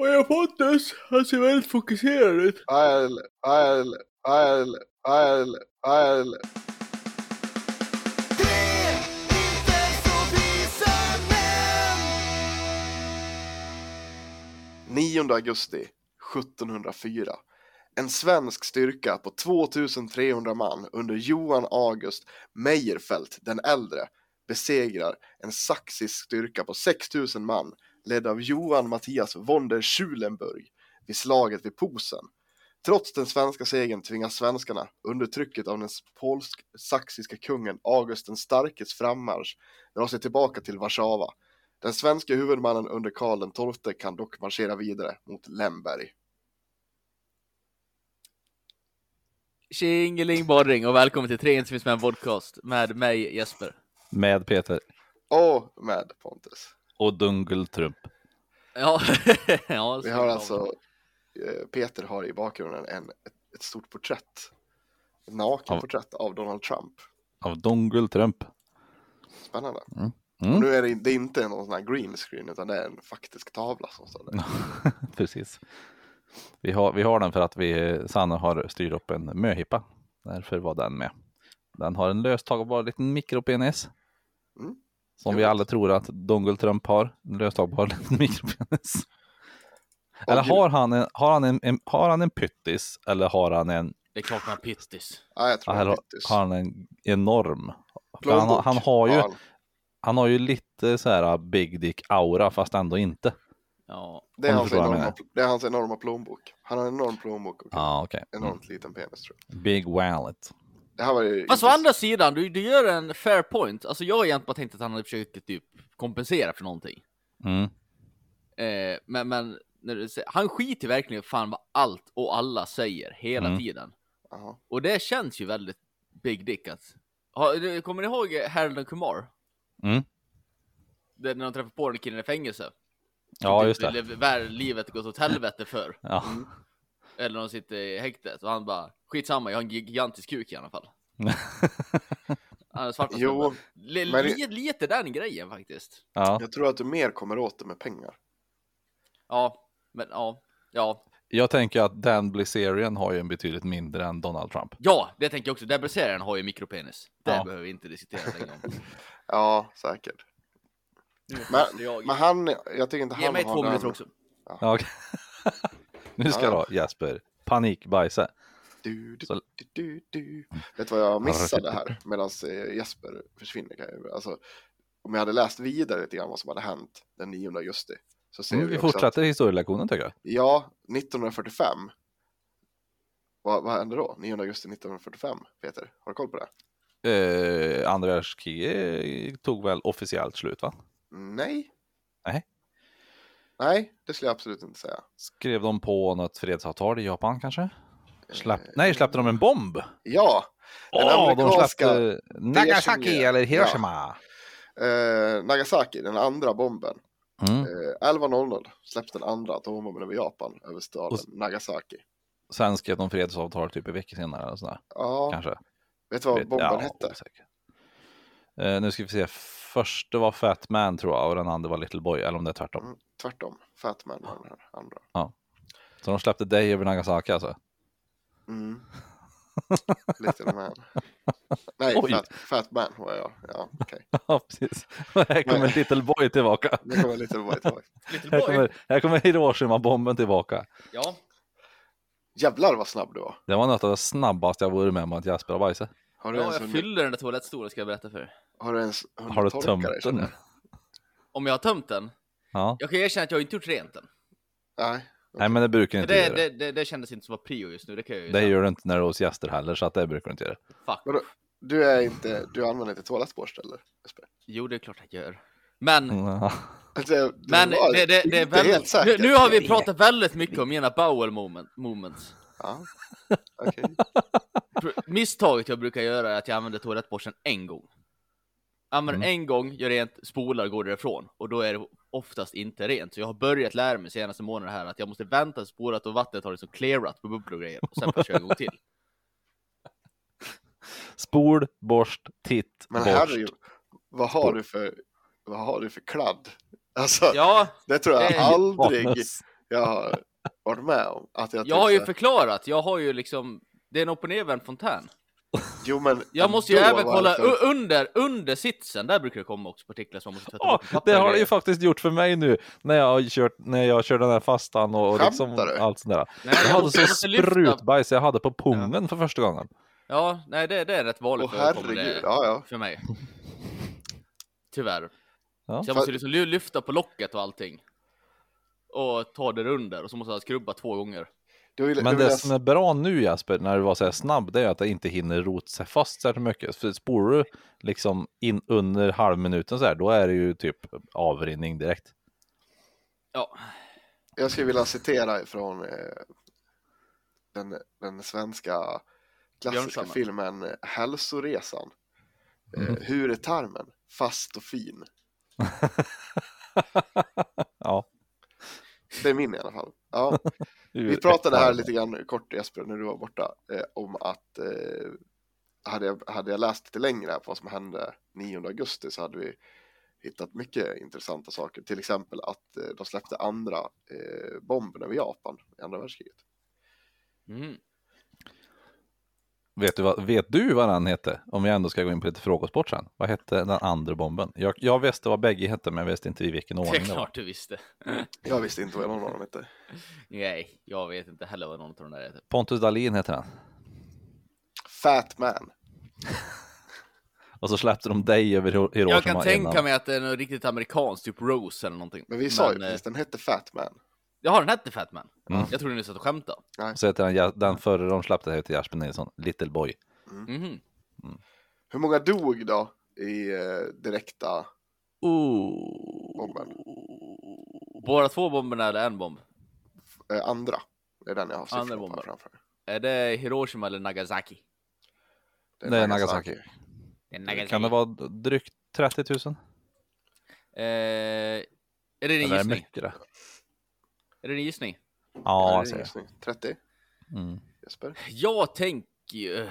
Och jag Pontus, han ser väldigt fokuserad ut. I'll, I'll, I'll, I'll, I'll. 9 augusti 1704. En svensk styrka på 2300 man under Johan August Meyerfelt den äldre besegrar en saxisk styrka på 6000 man ledd av Johan Mattias von der Schulenburg vid slaget vid Posen. Trots den svenska segern tvingas svenskarna under trycket av den polsk-saxiska kungen August den starkes frammarsch dra sig tillbaka till Warszawa. Den svenska huvudmannen under Karl XII kan dock marschera vidare mot Lemberg. Tjingeling borring och välkommen till Tre Intimismän podcast med mig Jesper. Med Peter. Och med Pontus. Och Dungeltrump. Ja, ja Vi har alltså, eh, Peter har i bakgrunden en, ett, ett stort porträtt. Ett nakenporträtt av Donald Trump. Av Dungeltrump. Spännande. Mm. Och Mm. nu är det, det är inte någon sån här green screen utan det är en faktisk tavla som står där. Precis. Vi har, vi har den för att vi, Sanne har styrt upp en möhippa. Därför var den med. Den har en löstagbar liten mikropenis. Mm. Som vi alla tror att Dongeltrump har. En löstagbar mikropenis. Eller har han en, har han en, en, har han en pyttis eller har han en, Det är klart man har pittis. Ja, jag tror eller har han en enorm? För Han, han har ju, han. han har ju lite så här big dick aura fast ändå inte. Ja, Det är, hans enorma, det är hans enorma plånbok. Han har en enorm plånbok och Ja, okej. en enormt liten penis tror jag. Mm. Big wallet. Det här var ju... Fast å andra sidan, du, du gör en fair point. Alltså jag har egentligen bara tänkt att han hade försökt typ kompensera för någonting. Mm. Eh, men men när du säger, han skiter verkligen fan vad allt och alla säger hela Mm. tiden. Jaha. Och det känns ju väldigt big dick att... Har, du- kommer ni ihåg Harold and Kumar? Mm. Det, när de träffade på den killen i fängelse. Ja, Typ just det. le- Vär, livet gått åt helvete för. Ja. Eller när de sitter i häktet och han bara skitsamma, jag har en gigantisk kuk i alla fall. Svarta Jo, men Lite den grejen faktiskt. ja. Jag tror att du mer kommer åt det med pengar. Ja, men ja, ja, Jag tänker att Dan Blizzarian har ju en betydligt mindre än Donald Trump. ja, det tänker jag också. Debresseren har ju mikropenis. Det Ja. behöver vi inte diskutera längre om. Ja, säkert. Men, men han, jag tycker inte Ge han mig har två den- minuter också. Ja, okej. nu ska Ja. du ha Jesper. Panikbajsa. Du, du, Så- du, du. Vet du vad jag missade här medan Jesper försvinner? Kan jag, alltså, om jag hade läst vidare lite grann vad som hade hänt den 9 augusti. Så ser Mm, vi vi också att, fortsätter historielektionen tycker jag. ja, 1945. Vad, vad hände då? 9 augusti 1945, Peter? Har du koll på det? Eh, andra världskriget tog väl officiellt slut va? Nej. Nej. Nej, det skulle jag absolut inte säga. Skrev de på något fredsavtal i Japan kanske? Släpp... Eh, Nej, släppte de en bomb? Ja, Den de amerikanska släppte Nagasaki D-29. eller Hiroshima. eh, Nagasaki, den andra bomben. Mm. Eh, 11.00 släpps den andra atombomben över Japan, över staden Och- Nagasaki. Sen skrev de fredsavtal typ en vecka senare. Eller sådär, Ja, kanske. vet du vad bomben ja, hette? Eh, nu ska vi se. Första var Fat Man tror jag och den andra var Little Boy. Eller om det är tvärtom. Mm, tvärtom, Fat Man var den här andra. Så de släppte dig över Nagasaki alltså? Mm. Little Man. Nej, Oj. fat, fat Man var jag. Ja, okej. Ja, precis. Här kommer Little Boy tillbaka. Nu kommer Little Boy tillbaka. Little Här boy. kommer, här kommer Hiroshima-bomben tillbaka. Ja, Jävlar vad snabb du var. Det var något av det snabbaste jag varit med om att Jasper har bajsat. Har du ja ens, jag fyller den där toalettstolen ska jag berätta för er. har du ens Har du tömt dig, den? Om jag har tömt den? Ja. Jag kan erkänna att jag inte gjort rent den. Nej. Nej, men det brukar du inte Det, göra. det, det, det kändes inte som att prio just nu, det kan jag ju Det säga. gör du inte när du är hos gäster heller, så att det brukar du inte göra. Fuck. Vadå? Du är inte, du använder inte toalettborste eller? Jesper? Jo, det är klart jag gör. Men, Ja. Alltså, det men var det, det, det är inte helt väldigt... Nu, säkert. nu har vi pratat väldigt mycket om mina bowel moment, moments. Ja, okej. Pr- Misstaget jag brukar göra är att jag använder toalettborsten en gång. Använder Mm. en gång, gör rent, spolar, går därifrån. Och då är det oftast inte rent. Så jag har börjat lära mig senaste månaden här att jag måste vänta tills spolat och vattnet har liksom clearat på bubblor och grejer. Och sen får jag köra en gång till. Spol, borst, titt, Men borst. herregud, vad har Spår. du för, vad har du för kladd? Alltså, Ja, det tror jag det är- aldrig, jag har varit med om. Att jag, Jag har ju tyckte- förklarat, jag har ju liksom, det är en upp och nervänd fontän. Jo, men Jag måste ju även kolla varför- under, under sitsen, där brukar det komma också partiklar som man måste tvätta Ja, bort det har det ju faktiskt gjort för mig nu när jag har kört, när jag kör den här fastan och, och liksom du? allt sånt där. Nej, Jag jag hade så sprutbajs jag hade på pungen för första gången. Ja, nej det, det är rätt vanligt förekommande herregud, ja ja. för mig. Tyvärr. Ja. Så jag måste liksom ly- lyfta på locket och allting. Och ta det under och så måste jag skrubba två gånger. Då vill, Men vill det jag, som är bra nu Jasper, när du var så här snabb, det är att det inte hinner rota sig fast särskilt mycket. För spolar du liksom in under halvminuten så här, då är det ju typ avrinning direkt. Ja, jag skulle vilja citera från eh, den, den svenska klassiska filmen eh, Hälsoresan. Eh, Mm. Hur är tarmen? Fast och fin. Ja. Det är min i alla fall. Ja. Vi pratade här lite grann kort Jesper när du var borta eh, om att eh, hade, jag, hade jag läst lite längre på vad som hände 9 augusti så hade vi hittat mycket intressanta saker. Till exempel att eh, de släppte andra eh, bomben över Japan i andra världskriget. mm. Vet du, vad, vet du vad den hette? Om vi ändå ska gå in på lite frågesport sen. Vad hette den andra bomben? Jag, jag visste vad bägge hette, men jag visste inte i vilken det är ordning det var. klart du visste. Jag visste inte vad någon av dem hette. Nej, jag vet inte heller vad någon av de där heter. Pontus Dahlin heter den. Fat Man. Och så släppte de dig över Hiro- Hiroshima Jag kan tänka innan. mig att det är något riktigt amerikanskt, typ Rose eller någonting. Men vi sa ju eh, precis, den hette Fat Man. Jaha, den hette Fatman. Mm. Jag trodde ni satt och skämtade. Så heter den, den förra de släppte heter Jasper Nilsson, Little Boy. Mhm. Hur många dog då i eh, direkta bomben? Båda två bomberna eller en bomb? Eh, andra. Det är den jag har siffror på framför. Är det Hiroshima eller Nagasaki? Det är Nagasaki. Det är Nagasaki. Kan det vara drygt 30 000? Eh, är det din är det gissning? mycket det? Är det din gissning? Ja, det är säger en gissning. 30 Mm. Jesper? Jag tänker ju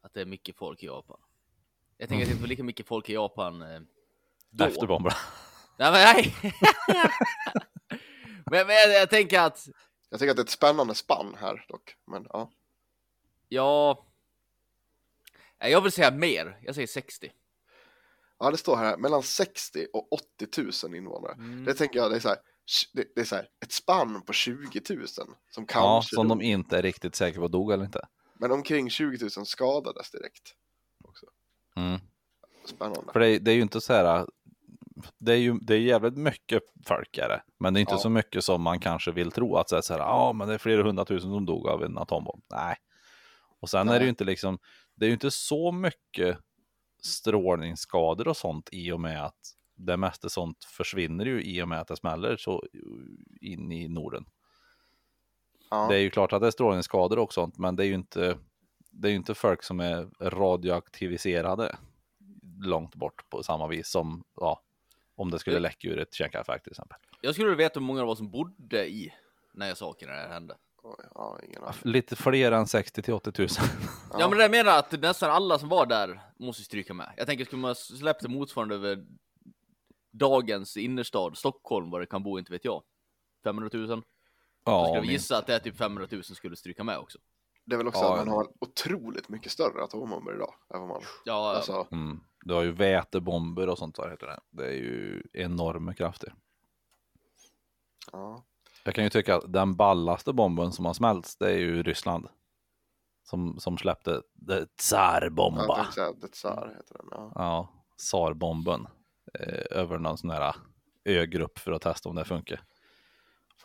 att det är mycket folk i Japan. Jag tänker att det inte var lika mycket folk i Japan eh, då. Efter bomberna. Nej, men nej! men, men jag, jag tänker att, Jag tycker att det är ett spännande spann här dock. Men ja. ja... Jag vill säga mer. Jag säger 60. Ja, det står här mellan 60 och 80 000 invånare. Mm. Det tänker jag, det är så här, det, det är så här, ett spann på 20 000 som Ja, kanske som dog. de inte är riktigt säkra på dog eller inte. Men omkring 20 000 skadades direkt. Också. Mm. Spännande. För det är, det är ju inte så här. Det är ju det är jävligt mycket folk är det. Men det är inte Ja. så mycket som man kanske vill tro att så här, så här, ja men det är flera hundratusen som dog av en atombomb. Nej. Och sen är det Nej. ju inte liksom, det är ju inte så mycket strålningsskador och sånt i och med att det mesta sånt försvinner ju i och med att det smäller så in i Norden. Ja. Det är ju klart att det är strålningsskador och sånt, men det är ju inte, det är ju inte folk som är radioaktiviserade långt bort på samma vis som ja, om det skulle Det- läcka ur ett kärnkraftverk till exempel. Jag skulle vilja veta hur många det var som bodde i när saken här hände. Oj, ja, ingen aning. Lite fler än 60 till 80 000. Ja, men det jag menar att nästan alla som var där måste stryka med. Jag tänker, skulle man släppt det motsvarande över dagens innerstad, Stockholm, var det kan bo, inte vet jag. 500 000? Då Ja, skulle vi gissa att det är typ 500 000 skulle stryka med också. Det är väl också Ja, att man ja. har otroligt mycket större atombomber idag. Än vad man, Ja, alltså, Mm. Du har ju vätebomber och sånt där heter det. Det är ju enorma krafter. ja. Jag kan ju tycka att den ballaste bomben som har smälts, det är ju Ryssland. Som, som släppte The Jag Tsar-bomba. säga The Tsar heter den. Ja. Ja, Tsar-bomben. Eh, över någon sån här ögrupp för att testa om det funkar.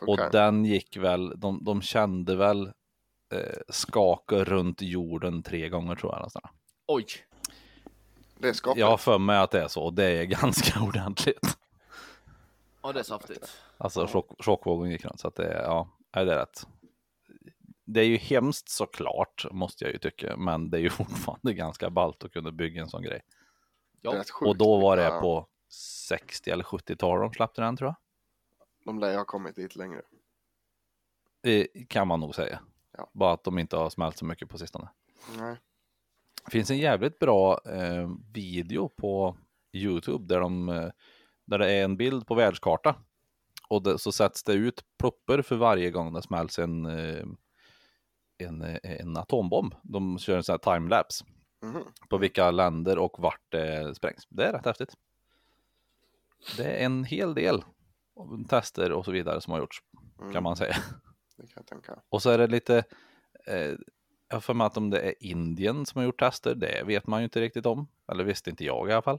Och Funkar. den gick väl, de, de kände väl eh, skaka runt jorden tre gånger tror jag. Nästan. oj. Det är skapligt. Jag har för mig att det är så och det är ganska ordentligt. Ja, det är saftigt. Alltså chock, chockvågen gick runt så att det är, ja, det är rätt. Det är ju hemskt såklart måste jag ju tycka, men det är ju fortfarande ganska ballt att kunna bygga en sån grej. Ja, och då var det på 60 eller 70-talet de släppte den tror jag. De lär ju ha kommit dit längre. Det kan man nog säga. Ja. Bara att de inte har smält så mycket på sistone. Nej. Det finns en jävligt bra eh, video på Youtube där, de, eh, där det är en bild på världskarta. Och det, så sätts det ut pluppar för varje gång det smälls en, eh, en, eh, en atombomb. De kör en sån här timelapse Mhm. på vilka länder och vart det sprängs. Det är rätt häftigt. Det är en hel del tester och så vidare som har gjorts Mm, kan man säga. Kan. Och så är det lite, eh, jag för mig att om det är Indien som har gjort tester, det vet man ju inte riktigt om. Eller visste inte jag i alla fall.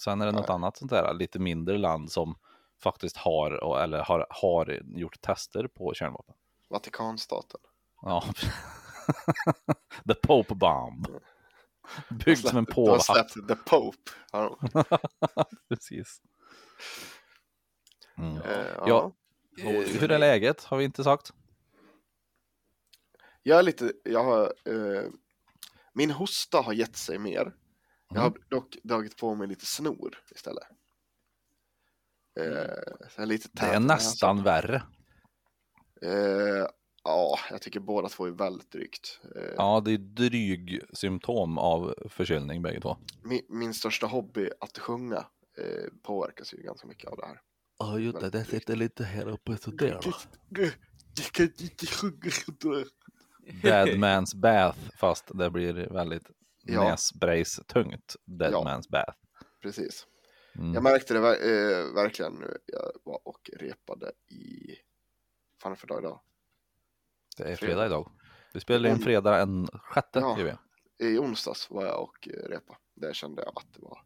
Sen är det något Nej. annat sånt där, lite mindre land som faktiskt har, eller har, har gjort tester på kärnvapen. Vatikanstaten. Ja. The Pope Bomb. Byggd som en De påvehatt. släppt The Pope. de. Precis. Mm. Eh, Ja. Eh, Hur är läget? Har vi inte sagt. Jag är lite, jag har, eh, min hosta har gett sig mer. Jag har dock dragit på mig lite snor istället. Eh, lite Det är nästan värre. Eh, ja, jag tycker båda två är väldigt drygt. Eh, Ja, det är dryg symptom av förkylning bägge två. min, min största hobby, att sjunga, eh, påverkas ju ganska mycket av det här. Ja, just det, det sitter lite här uppe sådär. Jag kan inte sjunga sådär. Dead man's bath, fast det blir väldigt Ja. näsbrace-tungt. Dead Ja. man's bath. Precis. Mm. Jag märkte det eh, verkligen nu. Jag var och repade i, fan för dag idag? Det är fredag. idag. Vi spelar in Mm. fredag en sjätte, Ja. I onsdags var jag och eh, repa. Där kände jag att det var,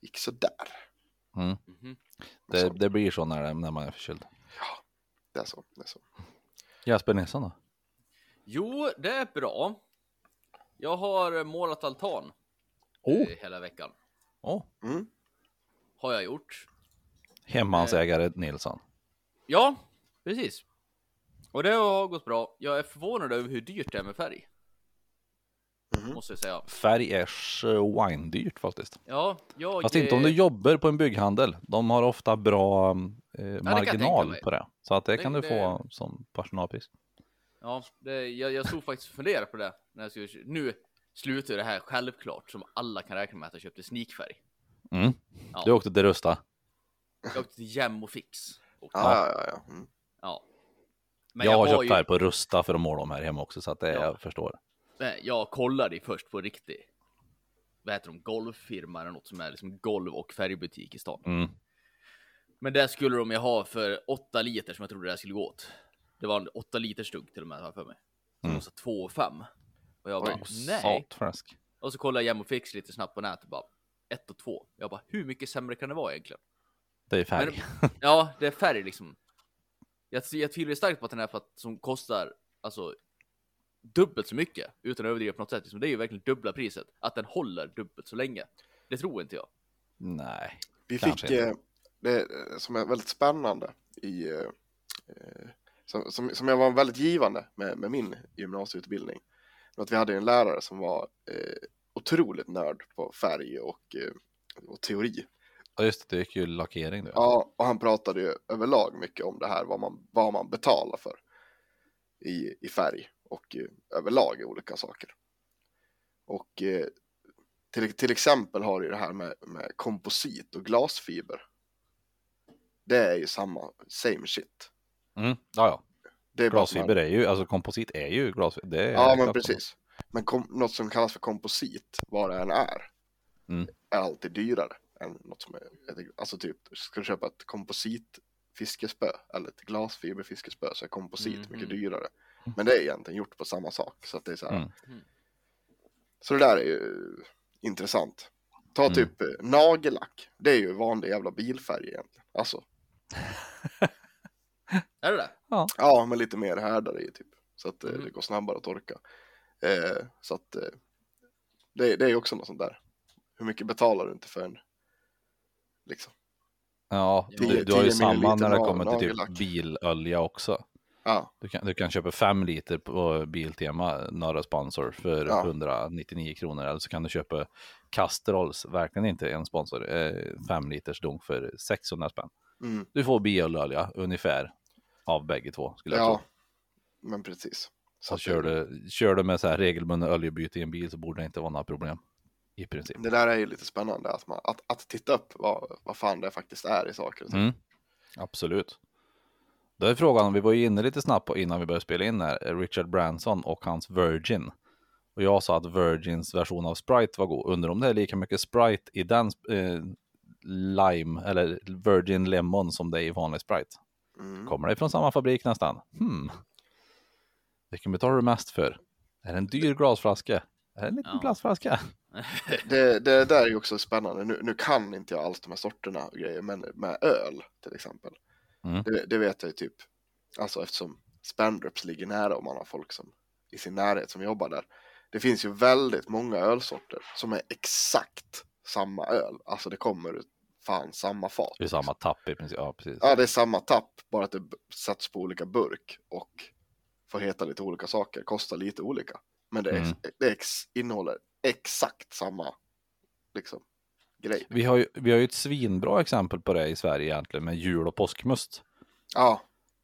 gick sådär. Mm. Mhm. Det, Så, det blir så när, det, när man är förkyld. det är så. Det är så. Jasper Nilsson då? Jo, det är bra. Jag har målat altan Oh. eh, hela veckan. Oh. Mm. Har jag gjort. Hemmansägare Nilsson. Ja, precis. Och det har gått bra. Jag är förvånad över hur dyrt det är med färg. Mhm. Måste jag säga. Färg är svindyrt faktiskt. Ja, jag... Fast inte om du jobbar på en bygghandel. De har ofta bra eh, tänka marginal på det. Så att det, Det- kan du det- få som personalpris. Ja, det, jag, jag stod faktiskt och funderade på det. När jag skulle, nu slutar det här självklart som alla kan räkna med att jag köpte sneakfärg. Mm. Ja. Du åkte till Rusta. Jag åkte till Jem och Fix. Och, Ja, ja, ja. ja. Mm. ja. Men jag, har var köpt ju- färg på Rusta för att måla dem här hemma också. Så att det, Ja. jag förstår. Nej, jag kollade ju först på riktig, vad heter de, golvfirma eller något som är liksom golv och färgbutik i stan. Mm. Men det skulle de ju ha för 8 liter som jag trodde det skulle gå åt. Det var en 8 liters stugg till och med har jag för mig. Som Mm. kostade 2 5. Och jag bara, Oj, nej. Saltfläsk. Och så kollade jag och Fix lite snabbt på nätet bara, 1 och 2. Jag bara, hur mycket sämre kan det vara egentligen? Det är färg. Ja, det är färg liksom. Jag, jag tvivlar starkt på att den här för att, som kostar alltså dubbelt så mycket utan att överdriva på något sätt. Liksom, det är ju verkligen dubbla priset. Att den håller dubbelt så länge. Det tror inte jag. Nej. Vi fick eh, det eh, som är väldigt spännande i eh, eh, som, som, som jag var väldigt givande med, med min gymnasieutbildning. Att vi hade en lärare som var eh, otroligt nörd på färg och, och teori. Ja, just det, det gick ju lackering nu. Ja, och han pratade ju överlag mycket om det här, vad man, vad man betalar för i, i färg och överlag i olika saker. Och eh, till, till exempel har du det här med, med komposit och glasfiber. Det är ju samma, same shit. Mm. Ja, ja. Det är Glasfiber är ju, alltså komposit är ju glasfiber. Är Ja, men precis. Men kom, något som kallas för komposit, vad det än är, Mm. är alltid dyrare än något som är, alltså typ, ska du köpa ett komposit fiskespö eller ett glasfiberfiskespö så är komposit Mhm. mycket dyrare. Men det är egentligen gjort på samma sak. Så att det är så här. Mm. Så det där är ju intressant. Ta Mm. typ eh, nagellack. Det är ju vanlig jävla bilfärg egentligen. Alltså, Är det det? ja, men lite mer härdare i typ. Så att eh, det går snabbare att torka. Eh, så att eh, det, det är ju också något sånt där. Hur mycket betalar du inte för en liksom? Ja, du, du har ju 10 samma när det kommer till typ bilolja också. Ja, Du kan, du kan köpa fem liter på Biltema, norra sponsor, för Ja. 199 kronor. Eller så kan du köpa Castrolls, verkligen inte en sponsor, eh, fem liters dunk för 600 spänn. mm, Du får bilolja ungefär av bägge två skulle jag ja, tro. men precis. Så att kör det, du, kör du med så här regelbundna oljebyte i en bil så borde det inte vara några problem. I princip. det där är ju lite spännande att, man, att, att titta upp vad, vad fan det faktiskt är i saker och ting. Mm. Absolut. Då är frågan, vi var ju inne lite snabbt på innan vi började spela in här, Richard Branson och hans Virgin. Och jag sa att Virgins version av Sprite var god. Undrar om det är lika mycket Sprite i den eh, lime eller Virgin Lemon som det är i vanlig Sprite. Mm. Kommer det från samma fabrik nästan? Hmm. Vilken betalar du mest för? Är det en dyr glasflaska? Är det en liten Ja. Plastflaska? Det, det där är ju också spännande. Nu, nu kan inte jag alls de här sorterna och grejer, men med öl till exempel. Mm. Det, det vet jag ju typ, alltså eftersom Spandrups ligger nära och man har folk som i sin närhet som jobbar där. Det finns ju väldigt många ölsorter som är exakt samma öl. Alltså det kommer fan samma fat. Det är samma tapp i princip. Ja, precis. Ja, det är samma tapp, bara att det sätts på olika burk och får heta lite olika saker, kostar lite olika. Men det, är, Mm. det är ex, innehåller exakt samma liksom, grej. Vi har, ju, vi har ju ett svinbra exempel på det i Sverige egentligen med jul och påskmust. Ja,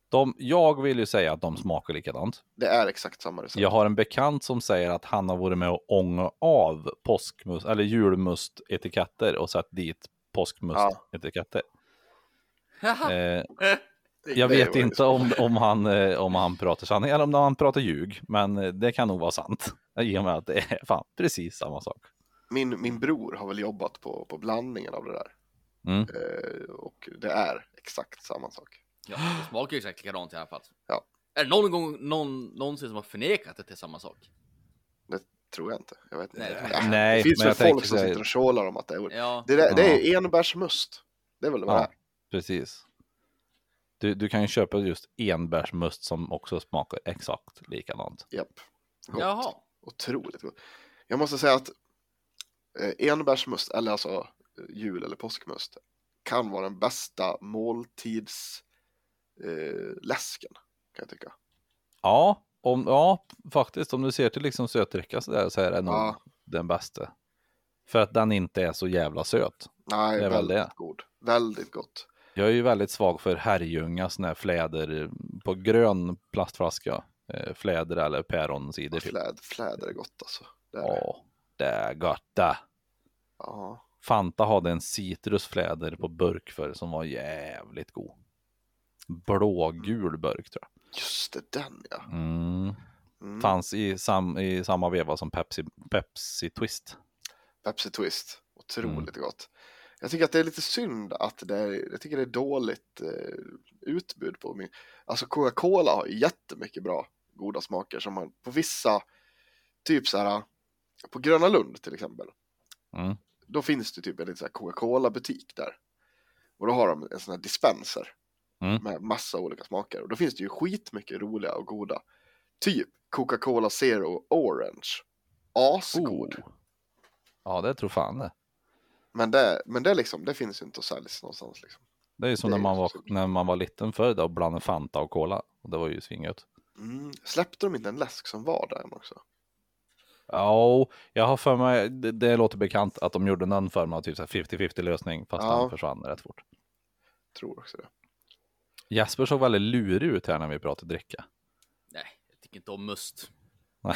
De, jag vill ju säga att de smakar likadant. det är exakt samma recept. Jag har en bekant som säger att han har varit med och ångat av påskmust eller julmust-etiketter och satt dit påskmust-etiketter. Haha. Eh, jag vet inte om, om, han, eh, om han pratar sanning eller om han pratar ljug, men eh, det kan nog vara sant. I och med att det är fan precis samma sak. Min, min bror har väl jobbat på, på blandningen av det där. Mm. Eh, och det är exakt samma sak. Ja, det smakar ju exakt likadant i alla fall. Ja. Är det någon gång någon någonsin som har förnekat att det är samma sak? Tror jag inte. Jag vet inte. Nej, det Ja, Nej, det finns men väl folk som här- sitter och tjålar om att det är Ja, det, där, det är enbärsmust. Det är väl vad det Ja, är. precis. Du, du kan ju köpa just enbärsmust som också smakar exakt likadant. Japp. Gott. jaha. Otroligt gott. Jag måste säga att eh, enbärsmust, eller alltså eh, jul eller påskmust, kan vara den bästa måltids eh, kan jag tycka. Ja, om, ja, faktiskt. Om du ser till liksom sötdricka så, där, så är det nog Ja. den bästa. För att den inte är så jävla söt. Nej, Det är väl väldigt det. god. Väldigt gott. Jag är ju väldigt svag för Herrljunga sån här fläder på grön plastflaska. Eh, fläder eller päronsider typ. Fläd, fläder är gott alltså. Det är. Ja, det är gott det. Ja. Fanta hade en citrusfläder på burk för som var jävligt god. Blågul burk tror Just det, den ja. jag. Mm. Mm. Fanns i, sam, i samma veva som Pepsi, Pepsi Twist. Pepsi Twist. Otroligt Mm. gott. Jag tycker att det är lite synd att det är, jag tycker det är dåligt eh, utbud på min. Alltså Coca-Cola har jättemycket bra goda smaker som man på vissa, typ så här, på Gröna Lund till exempel. Mm. Då finns det typ en liten Coca-Cola butik där. Och då har de en sån här dispenser Mm. med massa olika smaker. Och då finns det ju skitmycket roliga och goda. Typ Coca-Cola Zero Orange. Asgod. Oh. Ja, det tror fan det. Men det, men det, liksom, det finns ju inte att säljas någonstans. Liksom. Det är ju som Det när är man, var, när man var liten förr då och blandade Fanta och Cola. Och det var ju svingött. Mm. Släppte de inte en läsk som var där också? Ja, jag har för mig, det, det låter bekant att de gjorde någon form av typ så här 50-50 lösning fast Ja. den försvann rätt fort. Tror också det. Jesper såg väldigt lurig ut här när vi pratade dricka. Nej, jag tycker inte om must.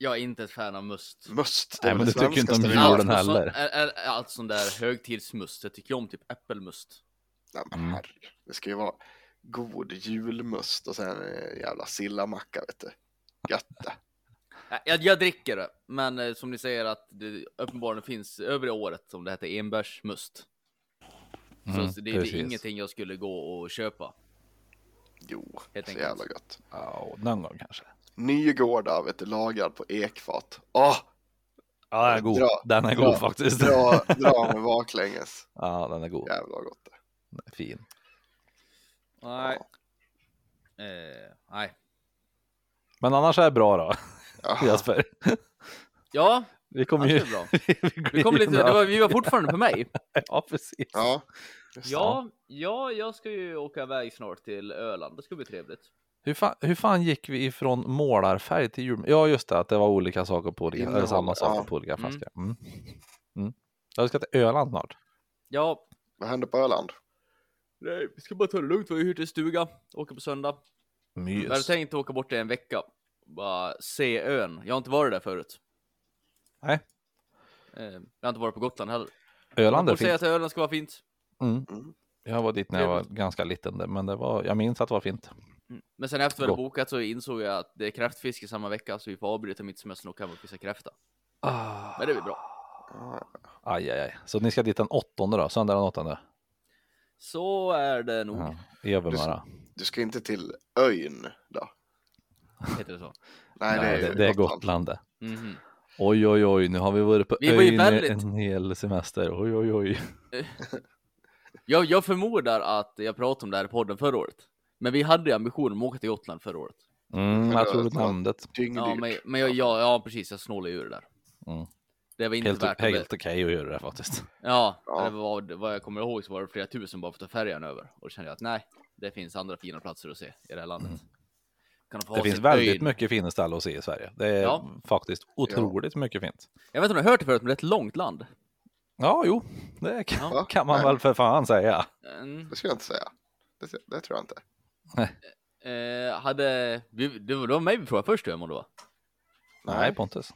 Jag är inte ett fan av must. Must. Nej, men du tycker inte om julen Allt heller. Är allt sån där högtidsmust. Jag tycker om typ äppelmust. Nej, men herregud. Det ska ju vara god julmust och sen en jävla sillamacka vet du. Gött det. Jag, jag dricker det, men eh, som ni säger att det uppenbarligen finns övriga året som det heter enbärsmust. Mm, så det, det är ingenting jag skulle gå och köpa. Jo, Helt så enkelt. jävla gött. Ja, någon gång kanske. Nygårda, vet du, lagad på ekfat. Åh, Ja, den är god. Dra- den är dra- god faktiskt. dra, dra med baklänges. Ja, den är god. Jävla gott det. Fin. Nej. Eh, nej. Men annars är det bra då, Ja. Jesper. Ja, Vi kommer ju... bra. vi kom lite, det var, vi var fortfarande på mig. Ja, precis. Ja. Ja, ja, jag ska ju åka iväg snart till Öland. Det ska bli trevligt. Hur fan, hur fan gick vi ifrån målarfärg till jul? Ja, just det, att det var olika saker på olika, eller samma saker ja. på olika Mm. flaskor. Mm. Mm. Jag ska till Öland snart. Ja, Vad händer på Öland? Nej, vi ska bara ta det lugnt. Vi har ju hyrt en stuga. Åker på söndag. Jag hade Mys. tänkt åka bort i en vecka. Bara se ön. Jag har inte varit där förut. Nej, Eh, jag har inte varit på Gotland heller. Öland är får säga fint. att Öland ska vara fint. Mm. Mm. Jag var dit när jag var ganska liten, men det var, jag minns att det var fint. Mm. Men sen efter vi hade bokat så insåg jag att det är kräftfiske samma vecka så vi får avbryta mitt semester och åka och fiska kräfta. Men det blir bra. Ja, Aj, aj, aj. Så ni ska dit den åttonde då? Söndag den åttonde? Så är det nog. Ja, Övermara. Du ska inte till ön då? Heter det så? Nej, Ja, det är, det, det är Gotland det. Mhm. Oj, oj, oj, nu har vi varit på Vi var ön väldigt- en hel semester. Oj, oj, oj. Jag, jag förmodar att jag pratade om det här i podden förra året. Men vi hade ju ambitionen att åka till Gotland förra året. Mm, jag tror du Ja. nämnde det. Ja, men, men jag, ja, ja, precis. Jag snålade ur det där. Mm. Det var inte Helt, värt helt okej att göra det faktiskt. Ja, Ja. Det var, vad jag kommer ihåg så var det flera tusen bara för att ta färjan över. Och då kände jag att nej, det finns andra fina platser att se i det här landet. Kan de få Mm. Det finns väldigt ön. mycket fina ställen att se i Sverige. Det är Ja. faktiskt otroligt mycket fint. Jag vet inte om du har hört det förut, men det är ett långt land. Ja, jo, det kan, Ja. kan man Nej. väl för fan säga. Mm, Det skulle jag inte säga. Det, det tror jag inte. eh, hade, vi, det var det var mig vi frågade först mådde va? Nej, Pontus.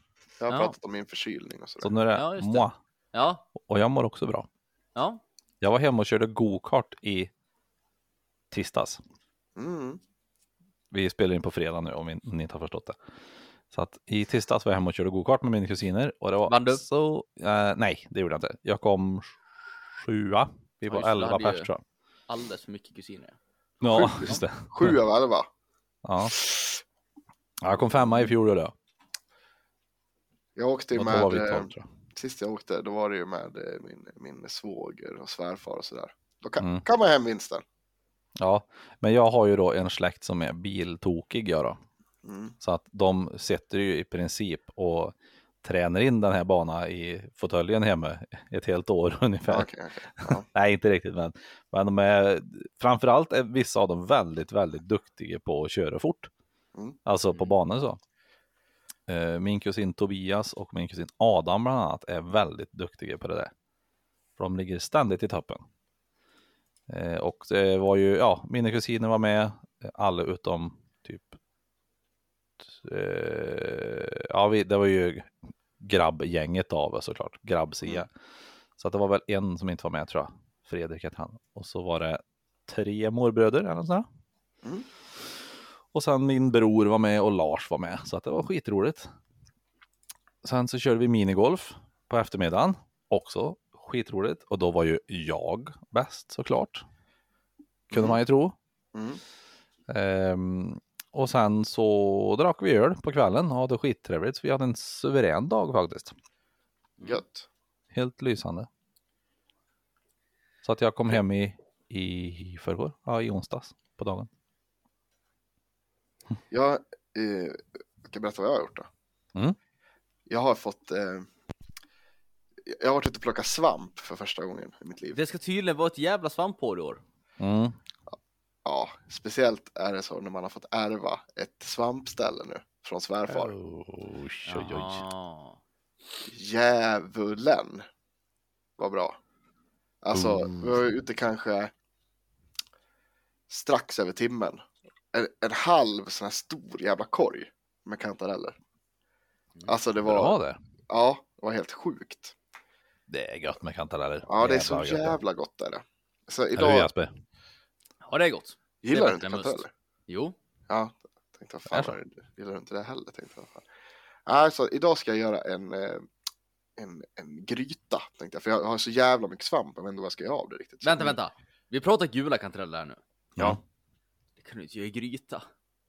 Jag har Ja. pratat om min förkylning och Så sådär. nu är det Ja, det. moi. Ja, Och jag mår också bra. ja. Jag var hemma och körde go-kart i tisdags. Mm. Vi spelar in på fredag nu om ni inte har förstått det. Så att i tisdags var jag hemma och körde go-kart med mina kusiner. Och det var Vann du? så... eh, nej, det gjorde jag inte. Jag kom sjua. Vi Ja, var du elva pers tror jag. Alldeles för mycket kusiner. Ja, Sju. just det. Sju av elva. Ja. Jag kom femma i fjol gjorde jag. Jag åkte ju med, vi eh, sist jag åkte, då var det ju med eh, min, min svåger och svärfar och sådär. Då kan, Mm. kan man hem vinsten. Ja, men jag har ju då en släkt som är biltokig jag då. Mm. Så att de sätter ju i princip och tränar in den här banan i fåtöljen hemma ett helt år ungefär. Okej, okej. Ja. Nej, inte riktigt, men, men de är framförallt är vissa av dem väldigt, väldigt duktiga på att köra fort. Mm. Alltså på Mm. banor så. Eh, Min kusin Tobias och min kusin Adam bland annat är väldigt duktiga på det där. För de ligger ständigt i toppen. Eh, Och det var ju, ja, mina kusiner var med, eh, alla utom typ, ja, det var ju grabbgänget av oss såklart, grabbsia. Mm. Så att det var väl en som inte var med tror jag, Fredrik hette han. Och så var det tre morbröder eller något sånt. Mm. Och sen min bror var med och Lars var med, så att det var skitroligt. Sen så körde vi minigolf på eftermiddagen, också skitroligt. Och då var ju jag bäst såklart. Kunde Mm. man ju tro. Mm. Ehm, och sen så drack vi öl på kvällen och hade skittrevligt. Så vi hade en suverän dag faktiskt. Gött. Helt lysande. Så att jag kom hem i, i förrgår, ja i onsdags på dagen. Jag eh, ska berätta vad jag har gjort då. Mm. Jag har fått, eh, jag har varit ute och plockat svamp för första gången i mitt liv. Det ska tydligen vara ett jävla svamphår i år. Mm. Ja, speciellt är det så när man har fått ärva ett svampställe nu från svärfar. Oj, oj, oj. Djävulen vad bra. Alltså, Mm. vi var ute kanske strax över timmen. En, en halv sån här stor jävla korg med kantareller. Alltså det var, Bra det. ja, det var helt sjukt. Det är gött med kantareller. Ja, det är så Jävlar gött. jävla gott är det. Så Eller hur idag, Jesper? Ja, det är gott. gillar det du inte kantareller? Jo. Ja, tänkte vad fan är det? gillar du inte det heller? Tänkte jag, vad fan. Nej, så idag ska jag göra en, eh, en, en gryta, tänkte jag. För jag har så jävla mycket svamp, jag vet inte vad jag ska göra av det riktigt. Vänta, vänta. Vi pratar gula kantareller här nu. Ja. Det kan du inte göra i gryta.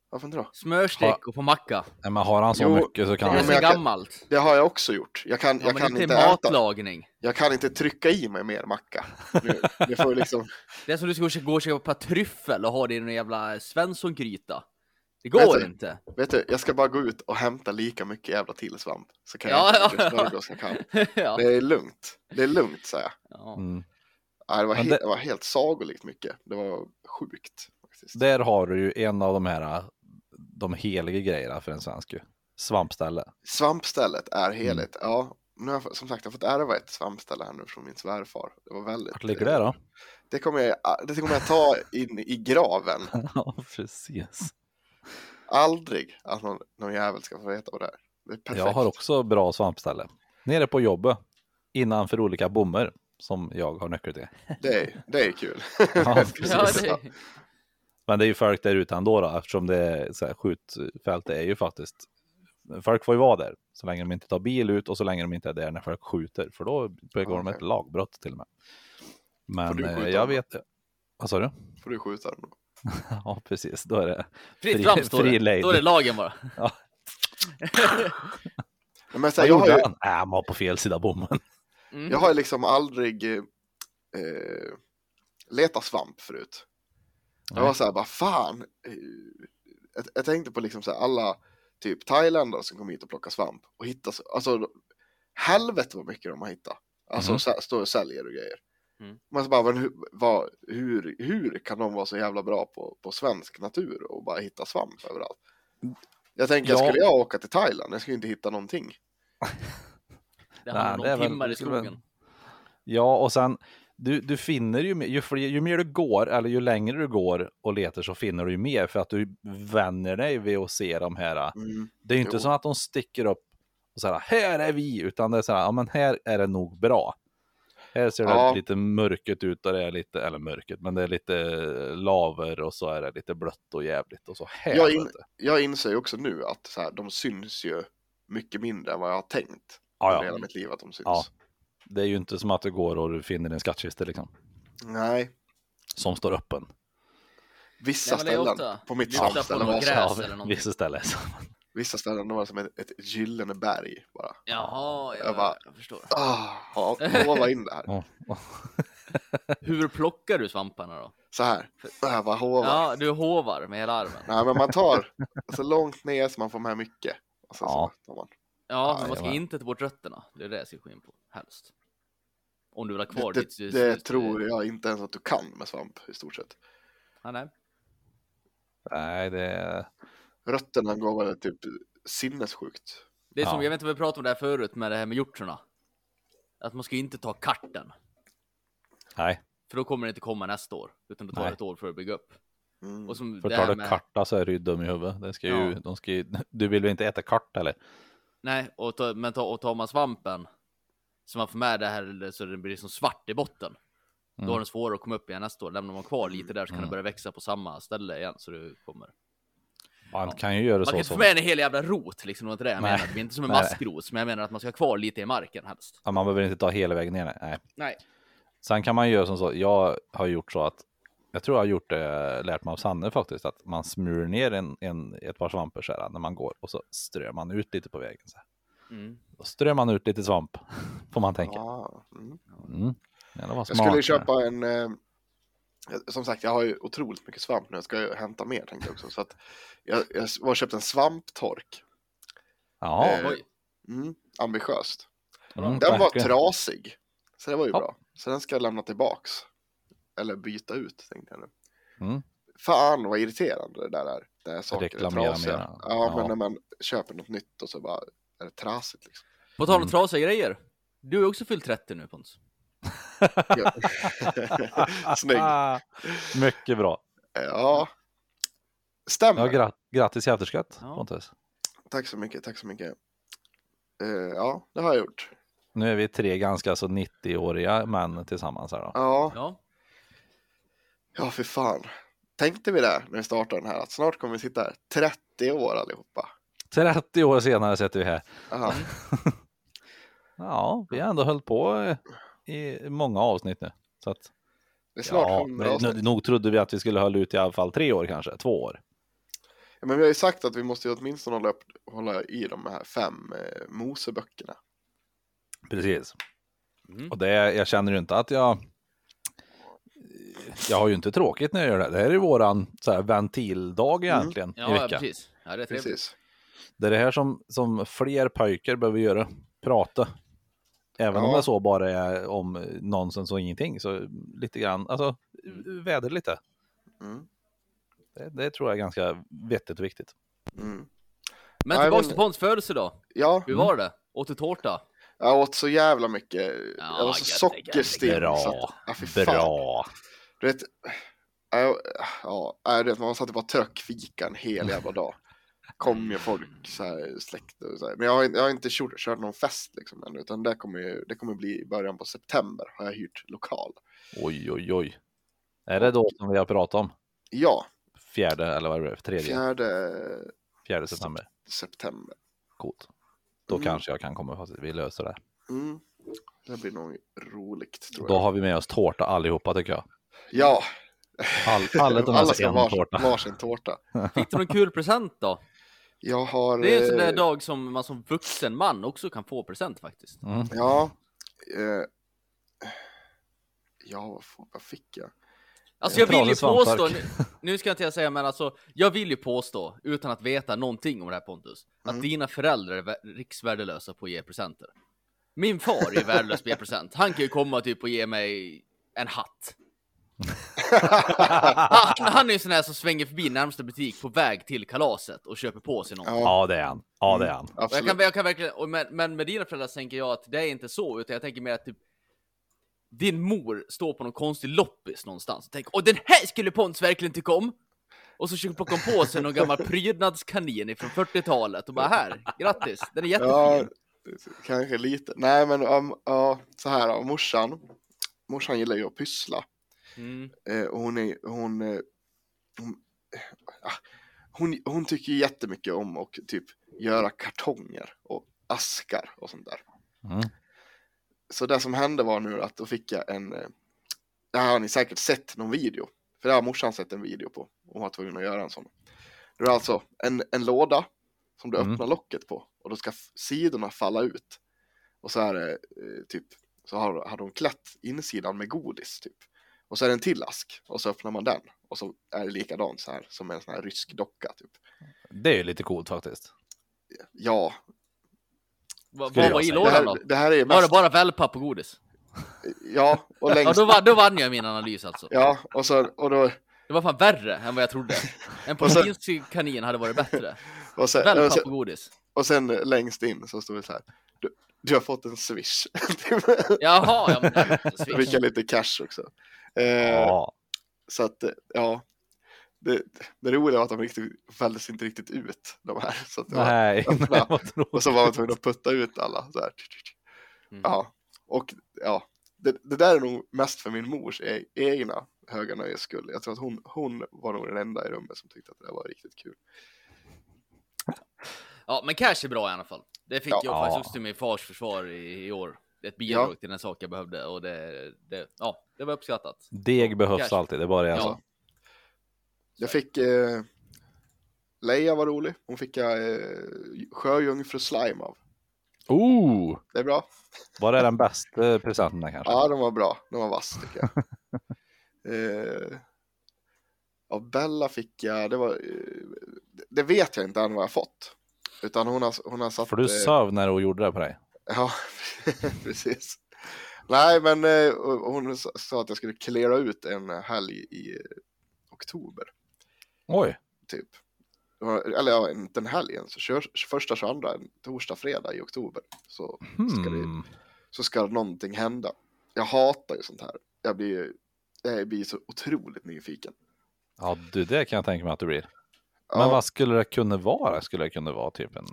Varför inte då? Smörstek och på macka. Nej, men har han så Jo, mycket så kan Det är han... men så jag kan- gammalt. Det har jag också gjort. Jag kan, Ja, jag men kan inte inte äta. matlagning. Jag kan inte trycka i mig mer macka. Nu, det får liksom, Det är som du ska gå och köpa ett par tryffel och ha det i någon jävla Svenssongryta. Det Vet går du? inte. vet du, jag ska bara gå ut och hämta lika mycket jävla till svamp. Så kan Ja, jag äta ja, ja. smörgås jag kan. ja. Det är lugnt. Det är lugnt, säger jag. Ja. Mm. Nej, det, var Men he- det- det var helt sagolikt mycket. Det var sjukt. Faktiskt. Där har du ju en av de här, de heliga grejerna för en svensk ju. Svampställe. Svampstället är Mm. heligt. Ja, nu har jag, som sagt, jag har fått ärva ett svampställe här nu från min svärfar. Det var väldigt... Vart ligger det då? Det kommer jag, det kommer jag ta in i graven. Ja, precis. Aldrig att någon, någon jävel ska få veta vad det är. Det är perfekt. Jag har också bra svampställe. Nere på jobbet, innanför olika bommar, som jag har nyckel till. Det är, det är kul. Ja, Ja, precis. det, Men det är ju folk där ute ändå då, eftersom det är så här, skjutfält är ju faktiskt Folk får ju vara där så länge de inte tar bil ut och så länge de inte är där när folk skjuter för då begår de Okej. ett lagbrott till och med. Men eh, jag vet Vad sa du? Får du skjuta dem då? Ja precis, då är det fritt Fri- fram står fri det. Då är det lagen bara. Men så Vad här, jag, har gjorde ju, han? Äh, han var på fel sida bommen. Mm. jag har liksom aldrig eh, eh, letat svamp förut. Jag var så här, bara fan. Jag, jag tänkte på liksom så här, alla typ thailändare som kom hit och plockade svamp och hittade, så- alltså helvete vad mycket de har hittat. Alltså sä- står och säljer och grejer. Mm. Man så bara, men hur, vad, hur, hur kan de vara så jävla bra på, på svensk natur och bara hitta svamp överallt? Jag tänker, Ja. skulle jag åka till Thailand, jag skulle inte hitta någonting. Det handlar om timmar i skogen. Ja, och sen du, du finner ju, ju, fler, ju mer du går eller ju längre du går och letar så finner du ju mer för att du vänjer dig vid att se de här. Mm. Det är ju inte Jo. så att de sticker upp och så här, här är vi, utan det är så här, ja men här är det nog bra. Här ser det Ja. lite mörket ut och det är lite, eller mörket, men det är lite laver och så är det lite blött och jävligt och så här. Jag, in, jag inser också nu att så här, de syns ju mycket mindre än vad jag har tänkt. Ja, ja. hela mitt liv att de syns. Ja. Det är ju inte som att du går och du finner en skattkista liksom, Nej, som står öppen. vissa Nej, ställen ofta på mitt något var så, gräs. Eller någonting. vissa ställen. så. vissa ställen var som ett, ett gyllene berg bara. Jaha, jag, Jag bara- jag förstår. Ah, ja, hova in det här. Hur plockar du svamparna då? Så här, jag bara hova. Ja, du hovar med hela armen. Nej, men man tar så långt ner så man får med mycket. Och sen Ja. så tar man. Ja, men man ska jajamän. inte ta bort rötterna. Det är det jag ska gå in på, helst. Om du vill ha kvar Det, ditt... det, det tror jag inte ens att du kan med svamp i stort sett. Ja, nej. Nej, det. Rötterna går väl typ sinnessjukt. Det är som, Ja. jag vet inte om vi pratade om det här förut med det här med hjortrorna. Att man ska inte ta karten. Nej, För då kommer det inte komma nästa år. Utan det tar Nej. ett år för att bygga upp. Mm. Och som för det tar du med... karta så är du ju dum i huvudet. Det ska ju, Ja. de ska ju, du vill väl inte äta karta eller? Nej, och ta, men ta, och tar man svampen. Så man får med det här så det blir som svart i botten. Då Mm. har den svårare att komma upp igen nästa år. Lämnar man kvar lite där så kan Mm. den börja växa på samma ställe igen. Så det kommer. Man kan ju göra Man så kan inte få med en hel jävla rot liksom. Det jag menar. Det är inte som en Nej. maskros. Men jag menar att man ska ha kvar lite i marken helst. Ja, man behöver inte ta hela vägen ner. Nej. Nej. Sen kan man göra som så. Jag har gjort så att jag tror jag har gjort det, lärt mig av Sanne faktiskt, att man smör ner en, en, ett par svampar så här när man går och så strör man ut lite på vägen. Så här. Mm. Då strör man ut lite svamp, får man tänka. Ah, mm. Mm. Ja, Jag skulle köpa en, eh, som sagt jag har ju otroligt mycket svamp nu, jag ska ju hämta mer tänkte jag också. Så att jag, jag var och köpte en svamptork, Ja, Eh, mm, ambitiöst. mm, Den var trasig, så det var ju Ja. bra. Så den ska jag lämna tillbaks. Eller byta ut tänkte jag nu. Mm. Fan vad irriterande det där är. Det är saker är Reklamera trasiga. mera. Ja, Ja. men när man köper något nytt och så bara är det trasigt liksom. På tal om Mm. trasiga grejer. Du ju också fyllt 30 nu Pontus. Ja. Snygg. Mycket bra. Ja, stämmer. Ja, gra grattis i efterskatt, Ja. Pontus. Tack så mycket, tack så mycket. Eh, ja, det har jag gjort. Nu är vi tre ganska så 90-åriga män tillsammans här då. Ja, Ja. Ja för fan. Tänkte vi det när vi startade den här, att snart kommer vi sitta här 30 år allihopa. 30 år senare sitter vi här. Ja, vi har ändå hållit på i många avsnitt nu. Så att, Det är snart ja, 100 men, avsnitt. nog- nog trodde vi att vi skulle hålla ut i alla fall tre år kanske, två år. Ja, men vi har ju sagt att vi måste ju åtminstone hålla, upp, hålla i de här fem eh, Moseböckerna. Precis. Mm. Och det, jag känner ju inte att jag... Jag har ju inte tråkigt när jag gör det. Det här är ju våran så här, ventildag egentligen i Ja, ja, veckan. precis. Ja, det är. Precis. Det är det här som, som fler pojkar behöver göra. Prata. Även om Ja. det så bara är om nonsens och ingenting. Så lite grann, alltså väder lite. Mm. Det, det tror jag är ganska vettigt och viktigt. Mm. Men men- till Pontus födelsedag. Ja, Hur var det? Åt du tårta? jag åt så jävla mycket. jag var så sockerstinn. Bra. så att- Ja, fy fan. Bra. Du vet, ja, ja, ja, du vet, man satt och bara tryck fika en hel jävla dag. kom ju folk, så här, släkt och så här. Men jag har, jag har inte kört, kört någon fest liksom ännu, utan det kommer ju, det kommer bli i början på september, har jag hyrt lokal. Oj, oj, oj. Är det då som vi har pratat om? Ja, Fjärde eller vad är det? Tredje? fjärde Fjärde september. september. Coolt. Då Mm. kanske jag kan komma fast vi löser det. Mm. Det blir nog roligt tror Då jag. har vi med oss tårta allihopa tycker jag. Ja, All, alla med alla ska ha tårta. var, varsin tårta. Fick du någon kul present då? Jag har... Det är en sån eh, där dag som man som vuxen man också kan få present faktiskt. Mm. Ja. Eh, ja, vad, f- vad fick jag? Alltså jag vill ju påstå, nu, nu ska jag inte jag säga men alltså, jag vill ju påstå, utan att veta någonting om det här Pontus, att Mm. dina föräldrar är vä- riksvärdelösa på att ge presenter. Min far är värdelös på att ge present. Han kan ju komma typ och ge mig en hatt. Han, han är ju sån här som svänger förbi närmsta butik på väg till kalaset och köper på sig något. Ja, det är han. Ja, det är han. Och jag kan, jag kan verkligen, men, men med dina föräldrar tänker jag att det är inte så, utan jag tänker mer att typ din mor står på någon konstig loppis någonstans och tänker och den här skulle Pontus verkligen tycka om! Och så försöker plocka på sig någon gammal prydnadskanin från 40-talet och bara här, grattis, den är jättefin! Ja, kanske lite. Nej, men um, ja, så här då. Morsan, morsan gillar ju att pyssla. Mm. Eh, och hon är, hon, eh, hon, ah, hon, hon tycker jättemycket om att typ göra kartonger och askar och sånt där. Mm. Så det som hände var nu att då fick jag en, eh, det här har ni säkert sett någon video, för det har morsan sett en video på, och hon var tvungen att göra en sån. Det är alltså en, en låda som du Mm. öppnar locket på och då ska sidorna falla ut. Och så är det eh, typ, så har, har de klätt insidan med godis typ. Och så är det en till ask och så öppnar man den och så är det likadant så här som en sån här rysk docka typ. Det är ju lite coolt faktiskt. Ja, Vad var i lådan då? det här är Var det mest, bara wellpapp och godis? ja, och Ja, längst, då, va- då vann jag min analys alltså. ja, och så, och då, Det var fan värre än vad jag trodde. En Och så- porslinskanin hade varit bättre. och sen, och Wellpapp sen, och godis. Och sen längst in så står det så här. Du, du har fått en swish. Jaha, ja men det är Då ju fick jag lite cash också. Eh, Ja. Så att, eh, ja. Det, det roliga var att de riktigt, fälldes inte riktigt ut, de här. Så att det var, Nej, öppna. nej, och så var man tvungen att putta ut alla. Så här. Mm. Ja, och ja. Det, det där är nog mest för min mors e- egna höga nöjes skull. Jag tror att hon, hon var nog den enda i rummet som tyckte att det där var riktigt kul. Ja, men cash är bra i alla fall. Det fick Ja. jag Ja. faktiskt också till min fars försvar i, i år. Ett bidrag Ja. till den sak jag behövde och det, det, ja, det var uppskattat. Deg behövs Cash. alltid, det bara det jag Ja. sa. Jag fick eh, Leia var rolig. Hon fick jag eh, sjöjungfru slime av. Oh! Det är bra. Var det den bästa presenten kanske? Ja, de var bra. De var vass tycker jag. eh, av Bella fick jag, det var, eh, det vet jag inte än vad jag fått. Utan hon har, hon har satt... För du eh, söv när hon gjorde det på dig? Ja, precis. Nej, men eh, hon sa- att jag skulle klära ut en helg i oktober, Oj! typ. Eller ja, inte en helgen, så kör, första 22, en torsdag, fredag i oktober. Så ska, det, Hmm. så ska någonting hända. Jag hatar ju sånt här. Jag blir, jag blir så otroligt nyfiken. Ja, du, det kan jag tänka mig att du blir. Ja, Men vad skulle det kunna vara? Skulle det kunna vara typ en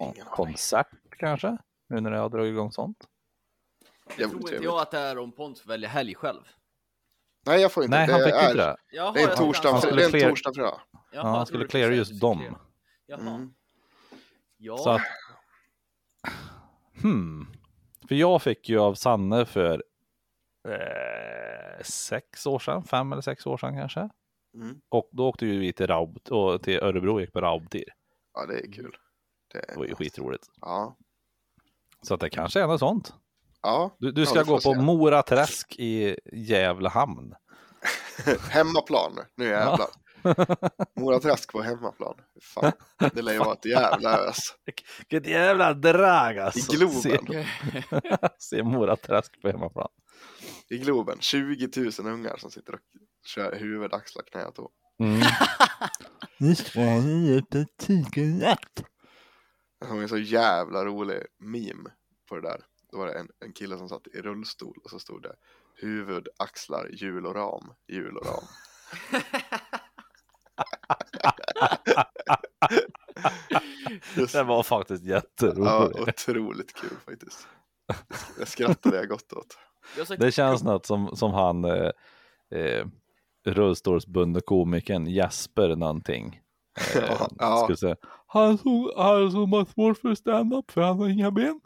aning. konsert kanske? Nu när jag har dragit igång sånt? Det Jävligt tror inte jag att det är om Pontus väljer helg själv. Nej, jag får inte. Nej, det han fick är, inte det. Jaha, Det är en jag torsdag, han skulle det är en torsdag, fredag. Jaha, Ja, han jag skulle precis just dem. Mm. Ja. Så att... Hmm. För jag fick ju av Sanne för eh, sex år sedan, fem eller sex år sedan kanske. Mm. Och då åkte ju vi till, Raub, och till Örebro och gick på Raubtir. Ja, det är kul. Det, Det var ju skitroligt. Ja. Så att det kanske är något sånt. Ja, Du, du Ja, ska vi får gå på se. Mora Träsk i Gävle hamn. hemmaplan. Nu jävlar. Mora Träsk på hemmaplan. Fan, det lär ju vara ett jävla ös. Vilket jävla drag alltså. I Globen. Se, se Mora Träsk på hemmaplan. I Globen. 20 000 ungar som sitter och kör huvud, axlar, knä och tå. Mm. Nu ska ni upp ett tigerjakt. Det var en så jävla rolig meme på det där. Då var det en, en kille som satt i rullstol och så stod det huvud, axlar, hjul och ram, hjul och ram. Den var faktiskt ja, jätterolig. otroligt kul faktiskt. Jag skrattade jag gott åt. Det känns något som, som han eh, eh, rullstolsbundne komikern Jesper någonting. Eh, Ja, ja. Skulle säga, han som, han som har svårt för stand-up för han har inga ben.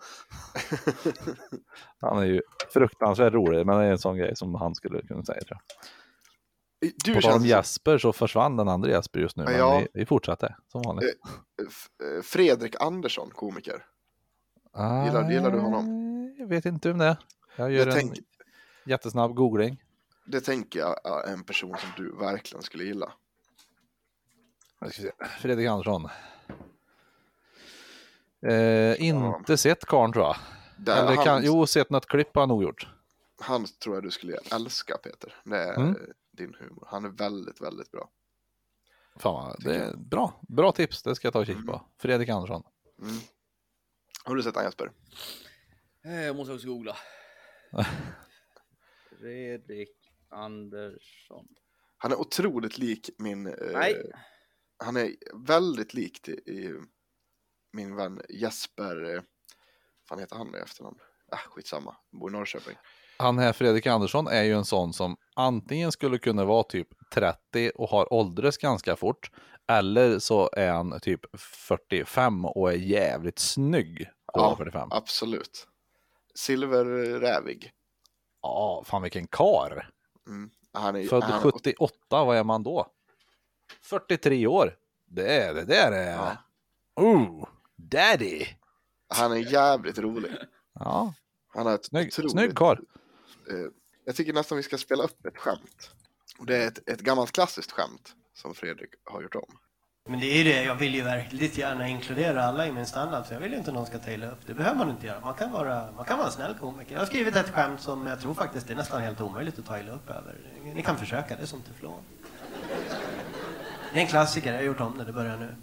han är ju fruktansvärt rolig, men det är en sån grej som han skulle kunna säga. Tror jag. Du På tal om Jesper så försvann den andra Jesper just nu, men Ja. vi, vi fortsätter som vanligt. F- eh, Fredrik Andersson, komiker. gillar- gillar du honom? Ah, Jag vet inte om det är. Jag gör Jag en tänk, jättesnabb googling. det tänker jag är en person som du verkligen skulle gilla. Fredrik Andersson. Eh, inte sett karln tror jag. Där, Eller han, kan, jo, sett något klipp har han nog gjort. han tror jag du skulle älska Peter. Det är Mm. eh, din humor. Han är väldigt, väldigt bra. Fan, det är bra. Bra tips, det ska jag ta och kika på. Fredrik Andersson. Mm. Har du sett han Jesper? Eh, Jag måste också googla. Fredrik Andersson. Han är otroligt lik min... Eh, Nej. Han är väldigt lik till, i, min vän Jesper... Eh, fan heter han i efternamn? Äh, skitsamma. Bor i Norrköping. Han här Fredrik Andersson är ju en sån som antingen skulle kunna vara typ 30 och har åldrats ganska fort. Eller så är han typ 45 och är jävligt snygg. På Ja. 45. Absolut. Silverrävig. Ja, fan vilken kar. Mm. Han är, Född han, 78, vad är man då? 43 år. Det är det där är. Ja. Oh, daddy. han är jävligt rolig. Ja, Han har ett snygg, otroligt... snygg karl. eh, jag tycker nästan vi ska spela upp ett skämt. Och det är ett, ett gammalt klassiskt skämt som Fredrik har gjort om. Men det är ju det, jag vill ju verkligt gärna inkludera alla i min standup, så jag vill ju inte någon ska ta illa upp. Det behöver man inte göra. Man kan vara, man kan vara en snäll komiker. Jag har skrivit ett skämt som jag tror faktiskt är nästan helt omöjligt att ta illa upp över. Ni kan försöka, det är som teflon. Det är en klassiker, jag har gjort om det, det börjar nu.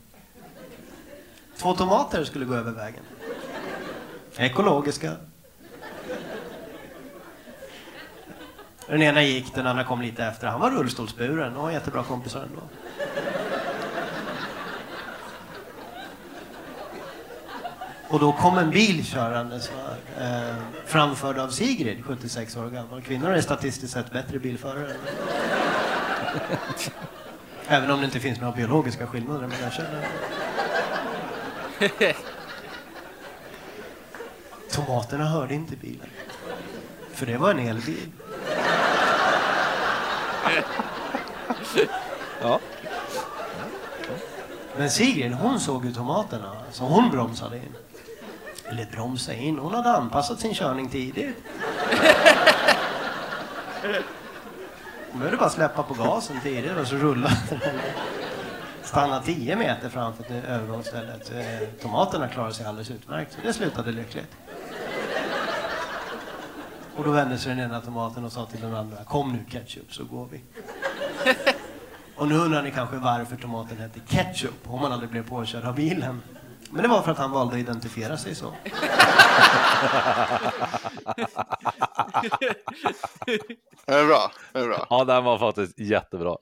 Två tomater skulle gå över vägen. Ekologiska. Den ena gick, den andra kom lite efter. Han var rullstolsburen och jättebra kompisar ändå. Och då kom en bil körandes, eh, framförd av Sigrid, 76 år gammal. Kvinnor är statistiskt sett bättre bilförare. Även om det inte finns några biologiska skillnader. Men jag känner... Tomaterna hörde inte bilen. För det var en elbil. Ja. Men Sigrid, hon såg ju tomaterna, så hon bromsade in. Eller bromsa in, hon hade anpassat sin körning tidigt. Hon behövde bara släppa på gasen tidigt och så rullade den. Stanna 10 meter framför övergångsstället. Tomaterna klarade sig alldeles utmärkt, så det slutade lyckligt. Och då vände sig den ena tomaten och sa till den andra, kom nu ketchup så går vi. Och nu undrar ni kanske varför tomaten hette ketchup om han aldrig blev påkörd av bilen. Men det var för att han valde att identifiera sig så. Det är bra, det är bra. ja, den var faktiskt jättebra.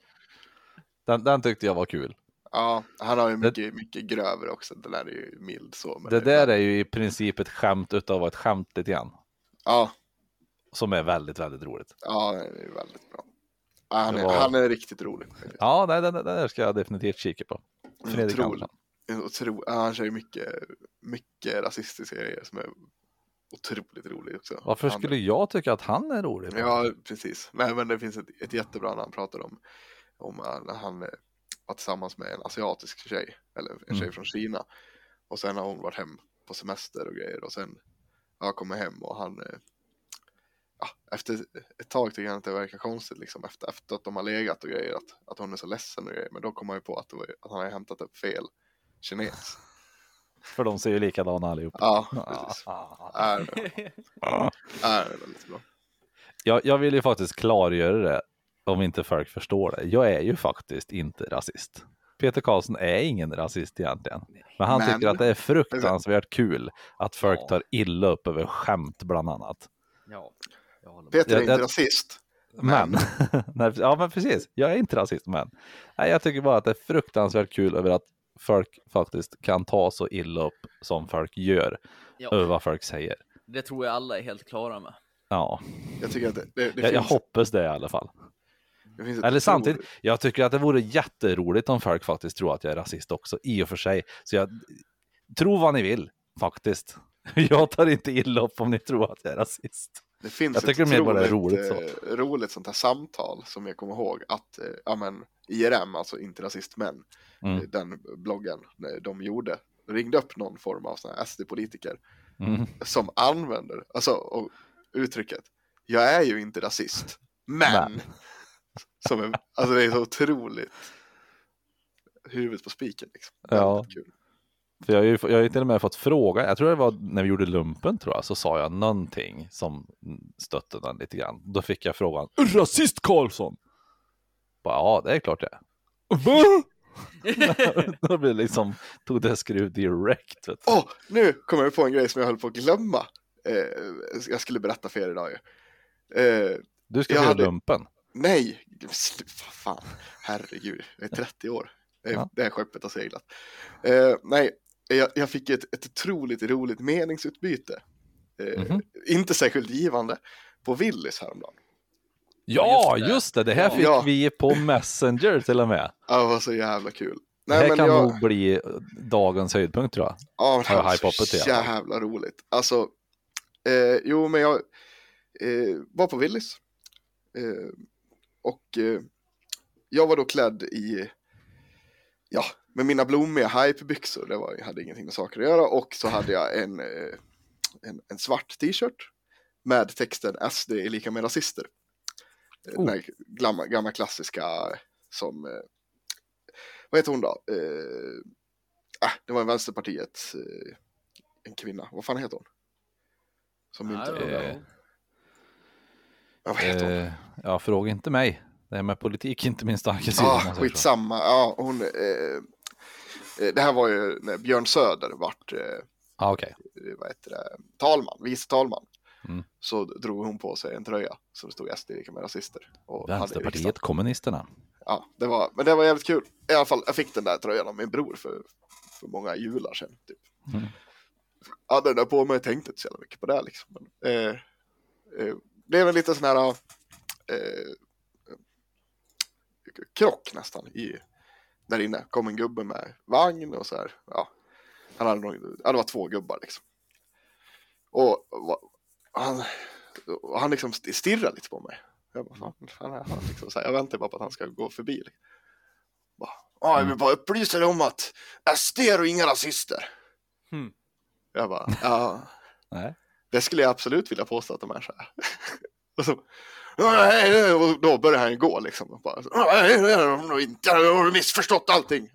Den, den tyckte jag var kul. Ja, han har ju Det- mycket, mycket grövre också. Den där är ju mild så. Men Det där är ju i princip ett skämt utav ett skämt lite grann. Ja, Som är väldigt, väldigt roligt. ja, det är väldigt bra. Han, Det är, var- han är riktigt rolig. Ja, det, det, det där ska jag definitivt kika på. Fredrik. En Otro, han kör ju mycket, mycket rasistiska grejer som är otroligt roligt också. Varför han, skulle jag tycka att han är rolig? Ja, precis. Nej, men det finns ett, ett jättebra när han pratar om, om när han eh, var tillsammans med en asiatisk tjej, eller en tjej Mm. från Kina. Och sen har hon varit hem på semester och grejer och sen ja, kommer hem och han eh, ja, efter ett tag tycker han att det verkar konstigt liksom efter, efter att de har legat och grejer att, att hon är så ledsen och grejer. Men då kommer han ju på att, var, att han har hämtat upp fel kines. För de ser ju likadana allihop. Ja, precis. Ja. Är, är väldigt bra. Jag, jag vill ju faktiskt klargöra det, om inte folk förstår det. Jag är ju faktiskt inte rasist. Peter Karlsson är ingen rasist egentligen. Men han Men- tycker att det är fruktansvärt kul att folk Ja. tar illa upp över skämt bland annat. Ja, jag håller med. Peter är inte jag- rasist. Men, nej, ja men precis, jag är inte rasist men. Nej, jag tycker bara att det är fruktansvärt kul över att folk faktiskt kan ta så illa upp som folk gör Ja, över vad folk säger. det tror jag alla är helt klara med. Ja, Jag tycker att det, det, det jag, jag hoppas det i alla fall. Eller samtidigt, jag tycker att det vore jätteroligt om folk faktiskt tror att jag är rasist också, i och för sig. Så jag tror vad ni vill, faktiskt. Jag tar inte illa upp om ni tror att jag är rasist. Det finns Jag ett bara otroligt, roligt eh, roligt sånt här samtal som jag kommer ihåg att eh, ja, men, IRM, alltså inte rasist men, Mm. eh, den bloggen de gjorde, ringde upp någon form av SD-politiker Mm. som använder, alltså uttrycket, jag är ju inte rasist, men, Men. som är, alltså det är så otroligt huvudet på spiken liksom. Ja. Kul. För jag har, ju, jag har ju till och med fått fråga, jag tror det var när vi gjorde lumpen tror jag, så sa jag någonting som stötte den lite grann. Då fick jag frågan, rasist Karlsson? Bara, ja, det är klart det är. Va? Då blev det liksom, tog det skruv direkt. Åh, nu kommer jag på en grej som jag höll på att glömma. Eh, jag skulle berätta för er idag ju. Eh, Du ska göra hade- lumpen. nej, fan, herregud, jag är 30 år. Eh, Ja. Det här skeppet har seglat. Eh, nej, jag, jag fick ett, ett otroligt roligt meningsutbyte. Eh, Mhm. Inte särskilt givande. På Willys häromdagen. Ja, just det. just det, det här Ja. fick Ja. vi på Messenger till och med. Ja, det var så jävla kul. Det här Nej, men kan jag, nog bli dagens höjdpunkt tror jag. Ja, men det var så fall. jävla roligt. Alltså, eh, jo men jag eh, var på Willys. Eh, och eh, jag var då klädd i, ja, med mina blommiga hypebyxor. Det var, jag hade ingenting med saker att göra. Och så hade jag en, eh, en, en svart t-shirt med texten SD är lika med rasister. Eh, Den Oh. här gamla, gamla klassiska som, eh, vad heter hon då? Eh, äh, det var en Vänsterpartiet, en kvinna, vad fan heter hon? Som inte, don't Eh, ja, vad heter hon? Eh, ja, fråga inte mig. Det här med politik är inte min starka sida. Ja, säga. skitsamma. Ja, hon, eh, det här var ju när Björn Söder vart, eh, Ja, okej. vad heter det, talman, vice talman. Mm. Så drog hon på sig en tröja som det stod SD lika med rasister. Och Vänsterpartiet, kommunisterna. Ja, det var, men det var jävligt kul. I alla fall, jag fick den där tröjan av min bror för, för många jular sedan. Typ. Mm. Jag hade den där på mig och tänkte inte så jävla mycket på det liksom. Men, eh, eh, det är väl lite sån här eh, krock nästan i där inne. Kom en gubbe med vagn och så här. Ja, han hade nog, ja, det var två gubbar liksom. Och, va- han, och han liksom stirrade lite på mig. Jag bara, fan, fan är han? Liksom, så här, jag väntar bara på att han ska gå förbi. Liksom. Bara, Ja, jag vill bara upplysa dig om att SD är inga rasister. Hmm. Jag bara, ja, Nej. det skulle jag absolut vilja påstå att de är så här. och, så, och då börjar han ju gå liksom. Och bara, "Ja, nej, det är de nog inte, jag har missförstått allting.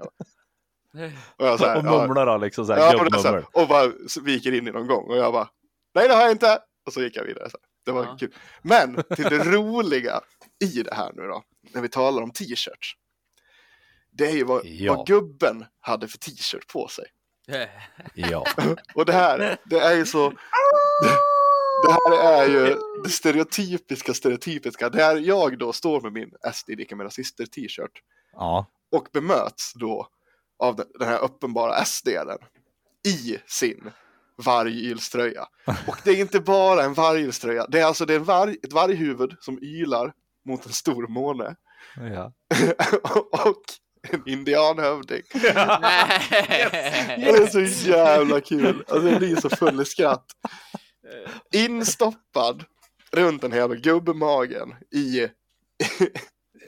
Och, jag så här, och mumlar då liksom såhär, ja, och, så här, och bara så viker in i någon gång och jag bara, nej det har jag inte. Och så gick jag vidare. Så här. Det var Ja. kul. Men till det roliga i det här nu då, när vi talar om t-shirts. Det är ju vad, Ja. vad gubben hade för t-shirt på sig. Ja. Och det här, det är ju så... Det, här är ju det stereotypiska, stereotypiska. Där jag då står med min SD lika med rasister t-shirt ja. och bemöts då av den, här uppenbara SD-aren i sin vargylströja. Och det är inte bara en vargylströja, det är alltså det är en varg, ett varghuvud som ylar mot en stor måne ja. och en indianhövding. Det är så jävla kul. Alltså jag blir så full i skratt. Instoppad runt den här gubbmagen i,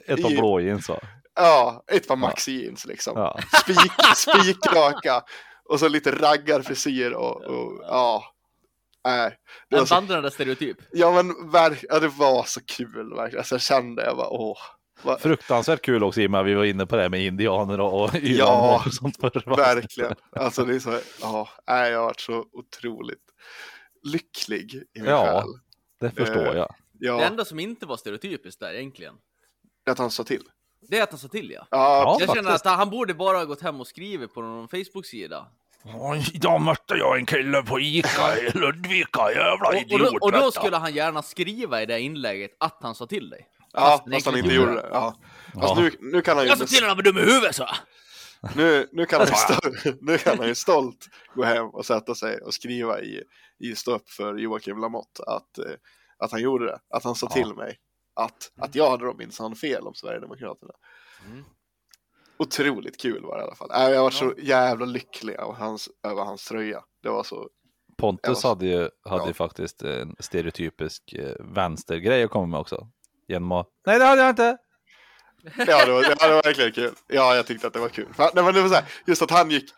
Ett par blå jeans va? ja, ett par maxi jeans liksom. Ja. Spik, spikraka och så lite raggarfrisyr och, och ja. Nej, det var En så, vandrande stereotyp. ja men verk, ja, det var så kul verkligen. Alltså, jag kände, jag bara åh. vad- Fruktansvärt kul också i och med att vi var inne på det här med indianer och, och Ja, och sånt. Verkligen. Alltså det är så, ja, nej, jag har varit så otroligt lycklig i min Ja. själ. Det förstår Eh, jag. Det Ja, enda som inte var stereotypiskt där egentligen, att han sa till. det är att han sa till ja. Ja, Ja. Jag känner faktiskt. att han borde bara ha gått hem och skrivit på någon Facebook-sida. Idag mötte jag en kille på Ica i Ludvika, jävla Och, och, då, och då skulle han gärna skriva i det inlägget att han sa till dig. ja fast han inte gjorde det. Ja. Ja. Fast nu, nu kan han ju... Jag sa till honom att du är dum i huvudet så! Nu, nu, kan han ju stolt, nu kan han ju stolt gå hem och sätta sig och skriva i, i stå upp för Joakim Lamotte att, eh, att han gjorde det, att han sa Ja. till mig att, att jag hade minsann fel om Sverigedemokraterna. Mm. Otroligt kul var det i alla fall. Äh, Jag var så jävla lycklig av hans, över hans tröja. Det var så, Pontus hade ju, hade Ja. faktiskt en stereotypisk eh, vänstergrej att komma med också. Genom att, nej det hade jag inte! Ja det var, ja, det var verkligen kul. Ja, jag tyckte att det var kul. För, nej, men det var så här, just att han gick,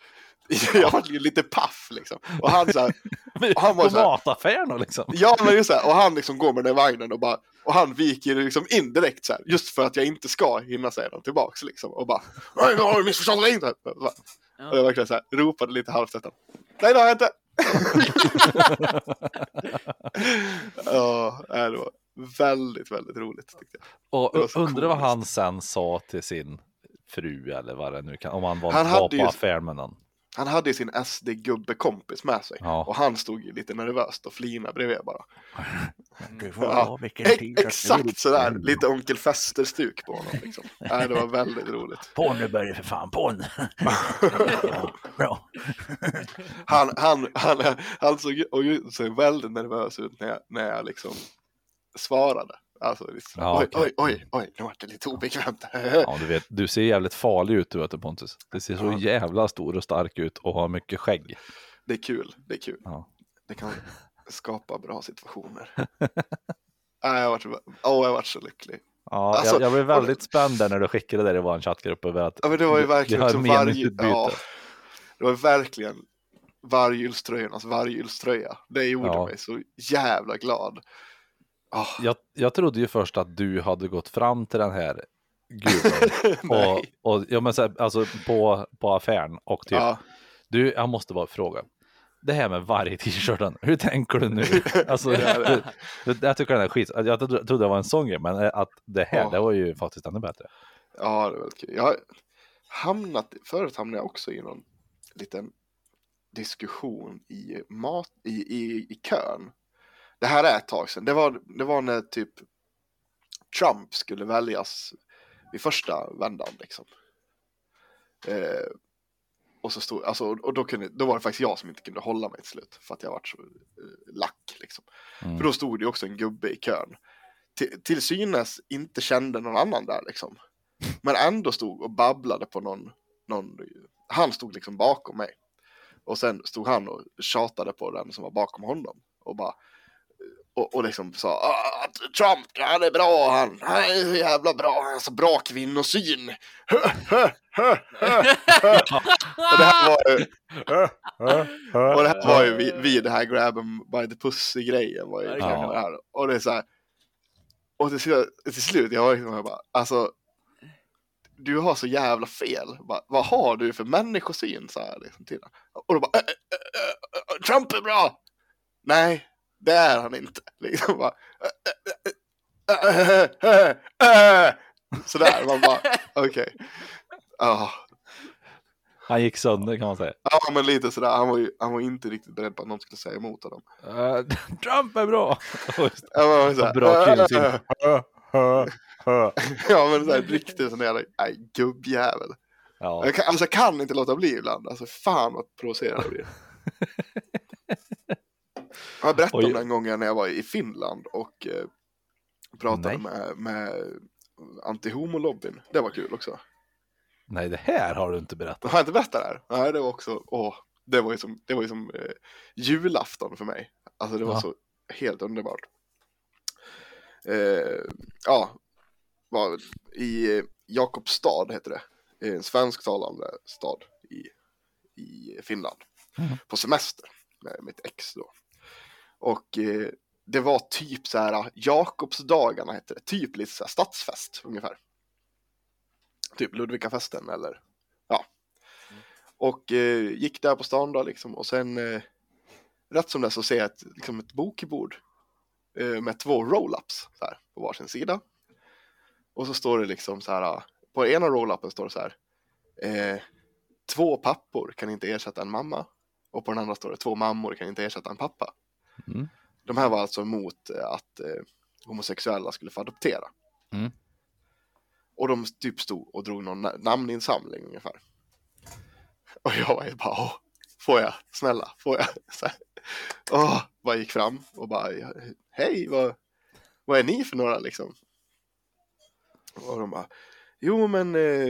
jag var lite paff liksom. Och han så här, Och han var så här- mataffären och liksom. Ja men just så här, och han liksom går med den vagnen och bara och han viker liksom in direkt så här, just för att jag inte ska hinna säga något tillbaks liksom och bara Nej nu har du missförstått mig inte! Och bara- Och jag verkligen så här, ropade lite halvt efter Nej det har jag inte! Ja, det var väldigt, väldigt roligt tyckte jag. Och undrar vad han sen sa till sin fru eller vad det nu kan, om han var, Han var på ju- affär med någon. Han hade ju sin SD-gubbe-kompis med sig Ja. och han stod ju lite nervöst och flinade bredvid bara. Du får Ja, som exakt sådär, lite onkel Fester-stuk på honom liksom. Nej, det var väldigt roligt. På nu Börje för fan, på nu. Ja, Bra. Han, han, han, han såg, och ju- såg väldigt nervös ut när jag, när jag liksom svarade. Alltså, liksom, Ja, oj, okej. oj, oj, oj, nu vart det lite obekvämt. Ja, du, vet, du ser jävligt farlig ut du vet Pontus. Du ser så Ja. jävla stor och stark ut och har mycket skägg. Det är kul, det är kul. Ja. Det kan skapa bra situationer. Nej, jag vart, åh, jag vart så lycklig. Ja, Alltså, jag, jag blev väldigt spänd där när du skickade det i vår chattgrupp över att Ja, men det var ju verkligen också varje, ja, det var verkligen vargylströjornas vargylströja. Det gjorde Ja. mig så jävla glad. Ah, Jag, jag trodde ju först att du hade gått fram till den här gubben och, och ja, men så här, alltså på, på affären och typ Ja, Du, jag måste bara fråga. Det här med varje t-shirten, hur tänker du nu? Alltså, Ja, det- det, det, jag tycker den är skit. Jag trodde det var en sån grej, men att det här, Ja. det var ju faktiskt ännu bättre. ja, det var väldigt kul. Jag har hamnat, förut hamnade jag också i någon liten diskussion i, mat, i, i, i kön. Det här är ett tag sedan. Det var, det var när typ Trump skulle väljas vid första vändan liksom. Eh, och så stod, alltså, och då, kunde, då var det faktiskt jag som inte kunde hålla mig till slut för att jag var så eh, lack liksom. Mm. För då stod det också en gubbe i kön. Till, till synes inte kände någon annan där liksom. Men ändå stod och babblade på någon, någon, han stod liksom bakom mig. Och sen stod han och tjatade på den som var bakom honom. Och bara, och, och liksom sa "Ah, att Trump, han är bra han, han är så jävla bra, han har så bra kvinnosyn. och det här var ju, och det här var ju vid, vid det här grab 'em by the pussy grejen var ju Ja. det här. Och det är så här, och till slut, till slut jag var liksom jag bara, alltså du har så jävla fel. Bara, vad har du för människosyn? Så här, liksom, till. Och då bara, "Äh, äh, äh, äh, Trump är bra! Nej, det är han inte. Liksom bara, "Äh, äh, äh, äh, äh, äh." Sådär, man bara, okej. Ja, Han gick sönder kan man säga. Ja, men lite sådär. Han var ju han var inte riktigt beredd på att någon skulle säga emot honom. Eh, Trump är bra! Ja, men såhär, Bra kvinnosyn. Ja, men såhär riktigt sån jävla nej, gubbjävel. ja. Jag kan, alltså, jag kan inte låta bli ibland. Alltså fan vad provocerad jag blir. Jag berättade om den gången när jag var i Finland och eh, pratade Nej. med, med anti-homo-lobbyn. Det var kul också. Nej, det här har du inte berättat. Har jag inte berättat det här? Nej, det var också, åh, det var ju som, det var ju som eh, julafton för mig. Alltså det var Ja. så helt underbart. Eh, ja, var i eh, Jakobstad heter det. En svensktalande stad i, i Finland. Mhm. På semester med mitt ex då. Och eh, det var typ så här, Jakobsdagarna hette det. Typ lite så här stadsfest ungefär. Typ Ludvikafesten eller ja. Och eh, gick där på stan då liksom och sen eh, rätt som det så ser jag ett, liksom ett bokbord eh, med två roll-ups så här på varsin sida. Och så står det liksom så här, på ena roll-upen står det så här, eh, två pappor kan inte ersätta en mamma. Och på den andra står det, två mammor kan inte ersätta en pappa. Mm. De här var alltså emot eh, att eh, homosexuella skulle få adoptera. Mm. Och de typ stod och drog någon na- namninsamling ungefär. Och jag var ju bara, åh, får jag? Snälla, får jag? Så här. Åh, bara gick fram och bara, hej, vad, vad är ni för några liksom? Och de bara, jo men eh,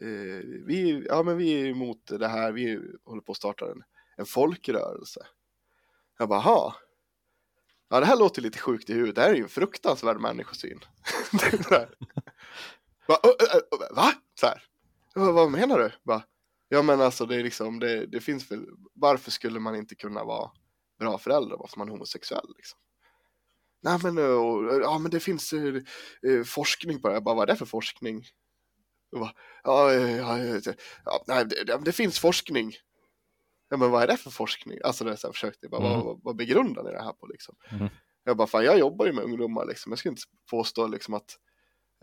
eh, vi, ja, men vi är emot det här, vi håller på att starta en, en folkrörelse. Jag bara, ha. Ja, det här låter lite sjukt i huvudet. Det här är ju en fruktansvärd människosyn. Va? Va? Så här. "Ja, Vad menar du? Bara, ja, men alltså det är liksom, det, det finns väl, varför skulle man inte kunna vara bra förälder bara för man är homosexuell liksom? Nej men, och, ja men det finns eh, forskning på det. Jag bara, vad är det för forskning? Bara, ja, ja, ja, ja, nej, det, det, det finns forskning. Ja, men vad är det för forskning? Alltså det är så här, försökte jag bara, Mm. vad, vad, vad begrundar ni det här på liksom? Mhm. Jag bara, fan jag jobbar ju med ungdomar liksom. Jag skulle inte påstå liksom att,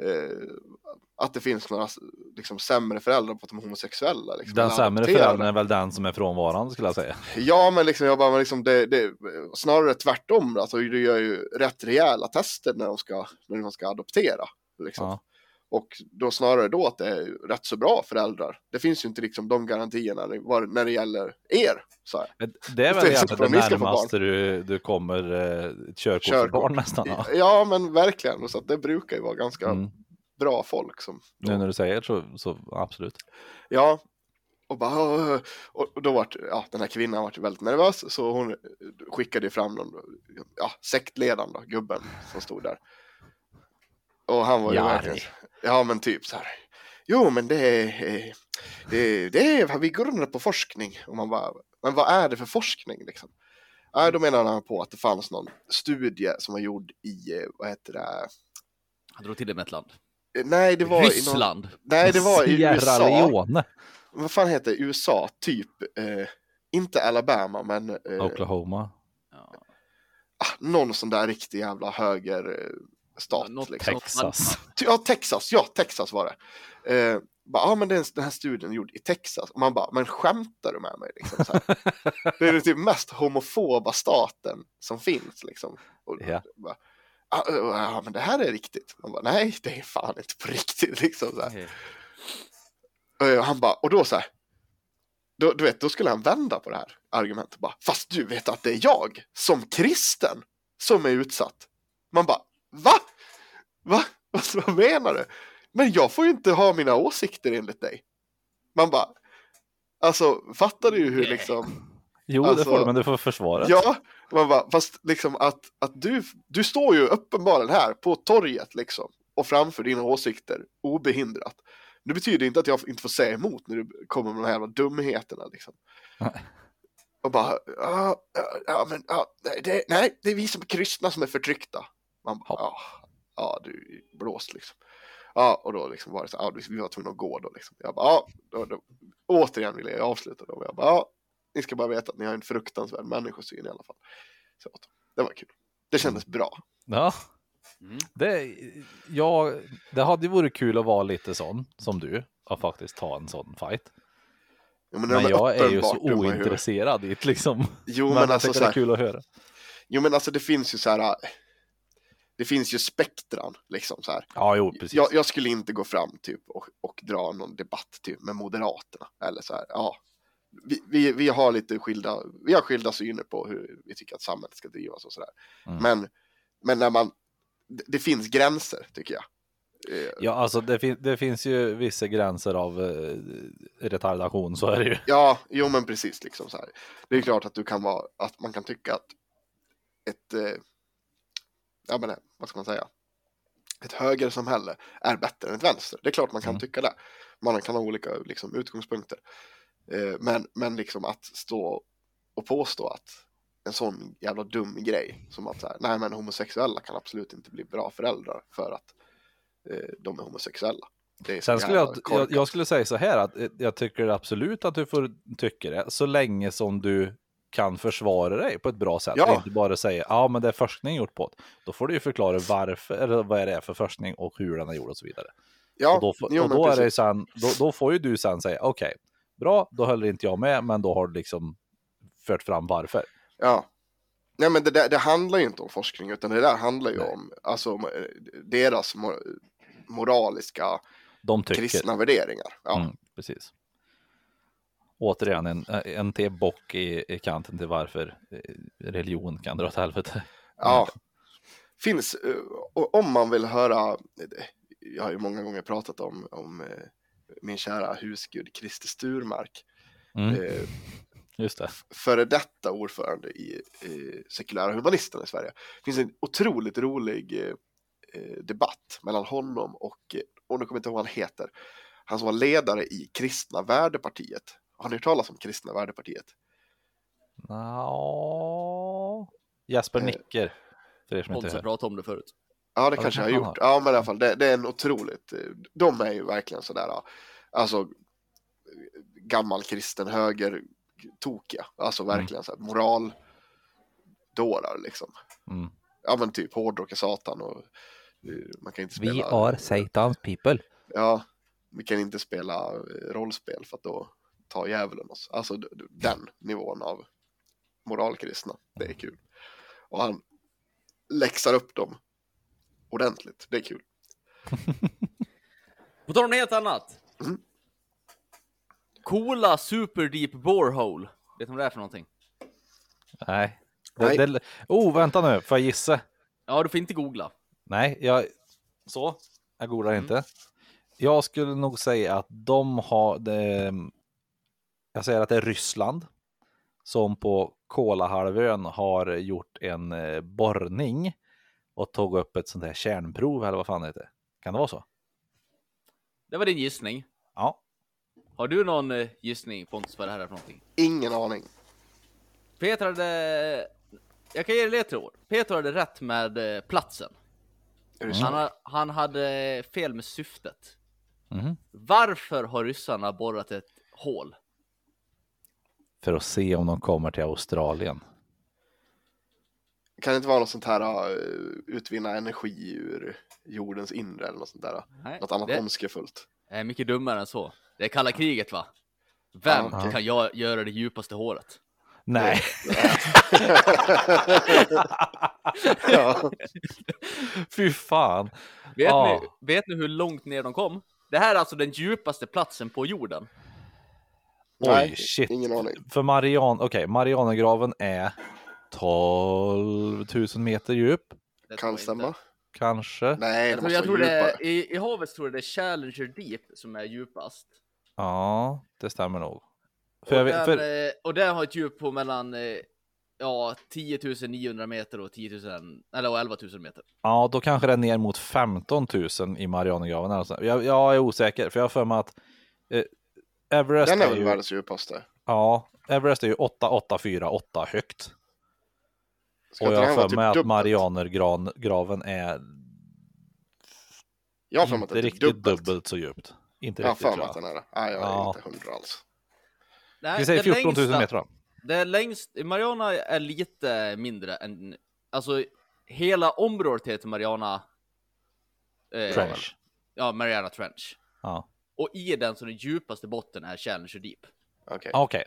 eh, att det finns några liksom, sämre föräldrar på att de är homosexuella. Liksom, Den sämre föräldern är väl den som är frånvarande skulle jag säga. Ja, men liksom, jag bara, men liksom det, det, snarare tvärtom. Alltså, du gör ju rätt rejäla tester när de ska, när de ska adoptera. Liksom. Ja. Och då snarare då att det är rätt så bra föräldrar. Det finns ju inte liksom de garantierna när- det gäller er. Så. Det är Det är väl det ska få närmaste du, du kommer eh, ett körkort för Körkort. barn nästan. Ja. Ja, men verkligen. Så att det brukar ju vara ganska Mm. bra folk som Nu när du säger så, så absolut. Ja, och bara, och då vart, ja, den här kvinnan vart väldigt nervös så hon skickade fram någon, ja, sektledaren då, gubben som stod där. Och han var ju Jari. verkligen, ja men typ så här, jo men det är, eh, det, det är, vi grundar på forskning. Och man bara, men vad är det för forskning liksom? Ja, då menar han på att det fanns någon studie som var gjord i, eh, vad heter det, Han drog till det med ett land. nej det var i någon, Ryssland. nej det var i Sierra USA. Leone. vad fan heter USA, typ, eh, inte Alabama, men eh, Oklahoma. Ja. ah, någon sån där riktig jävla höger eh, stat. Något- liksom. Texas. Ja, Texas, ja, Texas var det. Eh, bara, ja, men den, den här studien är gjord i Texas. Och man bara, men skämtar du med mig? Liksom, så här. det är den typ mest homofoba staten som finns. Liksom. Och, Ja. bara, "Ja, ja, men det här är riktigt. Man bara, nej, det är fan inte på riktigt. Liksom, så här. Okej. Eh, Och han bara, och då så här, då, du vet, då skulle han vända på det här argumentet bara, fast du vet att det är jag som kristen som är utsatt. Man bara, va? Va? Vad, vad menar du? Men jag får ju inte ha mina åsikter enligt dig. Man bara, alltså fattar du ju hur Nej. liksom, Jo, det Alltså- får du, men du får försvaret. ja, man bara, fast liksom att, att du, du står ju uppenbarligen här på torget liksom och framför dina åsikter obehindrat. Det betyder inte att jag inte får säga emot när du kommer med de här jävla dumheterna liksom. Nej. Och bara, ja, ja, ja men ja, nej, det, nej, det är vi som är kristna som är förtryckta. Man bara, ja, ja du blåst liksom. Ja, och då liksom var det så, ja, vi var tvungna att gå då liksom. Jag bara, ja, då, då, återigen ville jag avsluta då. Jag bara, ja, ni ska bara veta att ni har en fruktansvärd människosyn i alla fall. Så, det var kul. Det kändes bra. Ja. Mm. Det, ja, det hade ju varit kul att vara lite sån som du och faktiskt ta en sån fight. Jo, men, Men jag är ju så ointresserad i det liksom. Jo, Men, men, alltså det är kul att höra. jo, men alltså det finns ju så här. Det finns ju spektran liksom så här. Ja, jo, precis. Jag, jag skulle inte gå fram typ och, och dra någon debatt typ med Moderaterna eller så här. Ja, vi, vi, vi har lite skilda, vi har skilda syner på hur vi tycker att samhället ska drivas och sådär. Mm. Men, men när man, det, det finns gränser tycker jag. Eh, Ja, alltså det, fin- det finns ju vissa gränser av eh, retardation, så är det ju. Ja, jo men precis liksom så här. Det är klart att du kan vara, att man kan tycka att ett, eh, ja men eh, vad ska man säga, ett högersamhälle är bättre än ett vänster. Det är klart man kan Mm. tycka det. Man kan ha olika liksom, utgångspunkter. Eh, men, men liksom att stå och påstå att en sån jävla dum grej som att så här, nej men homosexuella kan absolut inte bli bra föräldrar för att eh, de är homosexuella. Sen skulle jag, jag, jag skulle säga så här att eh, jag tycker absolut att du får tycka det så länge som du kan försvara dig på ett bra sätt. Ja. Och inte bara säga ja men det är forskning gjort på det. Då får du ju förklara varför, eller vad är det är för forskning och hur den är gjord och så vidare. ja, och då, jo, och då, är det sen, då, då får ju du sen säga okej, bra, då håller inte jag med, men då har du liksom fört fram varför. Ja. Nej men det, där, det handlar ju inte om forskning utan det där handlar ju Nej. om alltså, eh, deras mo- moraliska kristna värderingar. Ja. Mm, precis. Återigen en, en till bock i, i kanten till varför eh, religion kan dra åt helvete. Ja. Finns, eh, om man vill höra, jag har ju många gånger pratat om, om eh, min kära husgud Christer Sturmark. Mm, Eh, just det. före detta ordförande i, i Sekulära Humanisterna i Sverige. Det finns en otroligt rolig eh, eh, debatt mellan honom och, eh, och nu kommer jag inte ihåg vad han heter, han som var ledare i Kristna Värdepartiet. Har ni hört talas om Kristna Värdepartiet? Nå... Jesper Eh, nicker. För er som inte har hör. pratat om det förut. Ja, det det kanske jag har gjort. Ja, men i alla fall, det, det är en otroligt, de är ju verkligen sådär, alltså gammal kristen höger tokiga, alltså verkligen så här moral dårar liksom. Mm. Ja, men typ hårdrock är satan och eh, man kan inte spela. We are Satans people. Ja, vi kan inte spela eh, rollspel för att då tar djävulen oss. Alltså d- den nivån av moralkristna. Det är kul. Och han läxar upp dem ordentligt. Det är kul. På tal om något helt annat. Mm. Coola Super Deep Borehole. Vet du vad det är för någonting? Nej. Nej. Det, det, oh, vänta nu, får jag gissa? Ja, du får inte googla. Nej, jag... Så, jag googlar Mm. inte. Jag skulle nog säga att de har... Det, jag säger att det är Ryssland som på Kolahalvön har gjort en eh, borrning och tog upp ett sånt här kärnprov eller vad fan det heter. Kan det vara så? Det var din gissning. Ja. Har du någon eh, gissning Pontus vad det här är för någonting? Ingen aning. Peter hade... Jag kan ge dig ledtråd. Peter hade rätt med eh, platsen. Mm. Han, ha- han hade fel med syftet. Mhm. Varför har ryssarna borrat ett hål? För att se om de kommer till Australien. Kan det inte vara något sånt här uh, utvinna energi ur jordens inre eller något sånt där? Nej, Något annat det ondskefullt. är mycket dummare än så. Det är kalla kriget va? Vem Ja, okej. kan jag göra det djupaste håret? Nej. ja. Fy fan. Vet, Ja. ni, vet ni hur långt ner de kom? Det här är alltså den djupaste platsen på jorden. Nej, shit. ingen aning. För Marian, okej, Marianergraven är 12 000 meter djup, Det Kan stämma. kanske. Nej, Jag tror, jag tror det är, i, I havet tror jag det är Challenger Deep som är djupast. Ja, det stämmer nog. För och, jag för, eh, och den har ett djup på mellan eh, ja, 10 900 meter och 10 000, eller och 11 000 meter. ja, då kanske det är ner mot 15 000 i Marianergraven. Alltså. Jag, jag är osäker, för jag har för mig att eh, Everest Den är är, väl ju, världens djupaste. ja, Everest är ju 8848 högt. Ska och jag har för mig att dubbelt? Marianergraven är Jag har för mig att inte det är riktigt dubbelt. dubbelt. så djupt. Inte Jag har riktigt för mig att den är det. Nej, jag är Ja. inte hundra alls. Nej, Vi säger den 14 000 längsta- meter då. Det längst, Mariana är lite mindre än, alltså hela området heter Mariana. Eh, Trench. Ja, Mariana Trench. Ja. Och i den så den djupaste botten är Challenger Deep. Okej. Ah, Okej.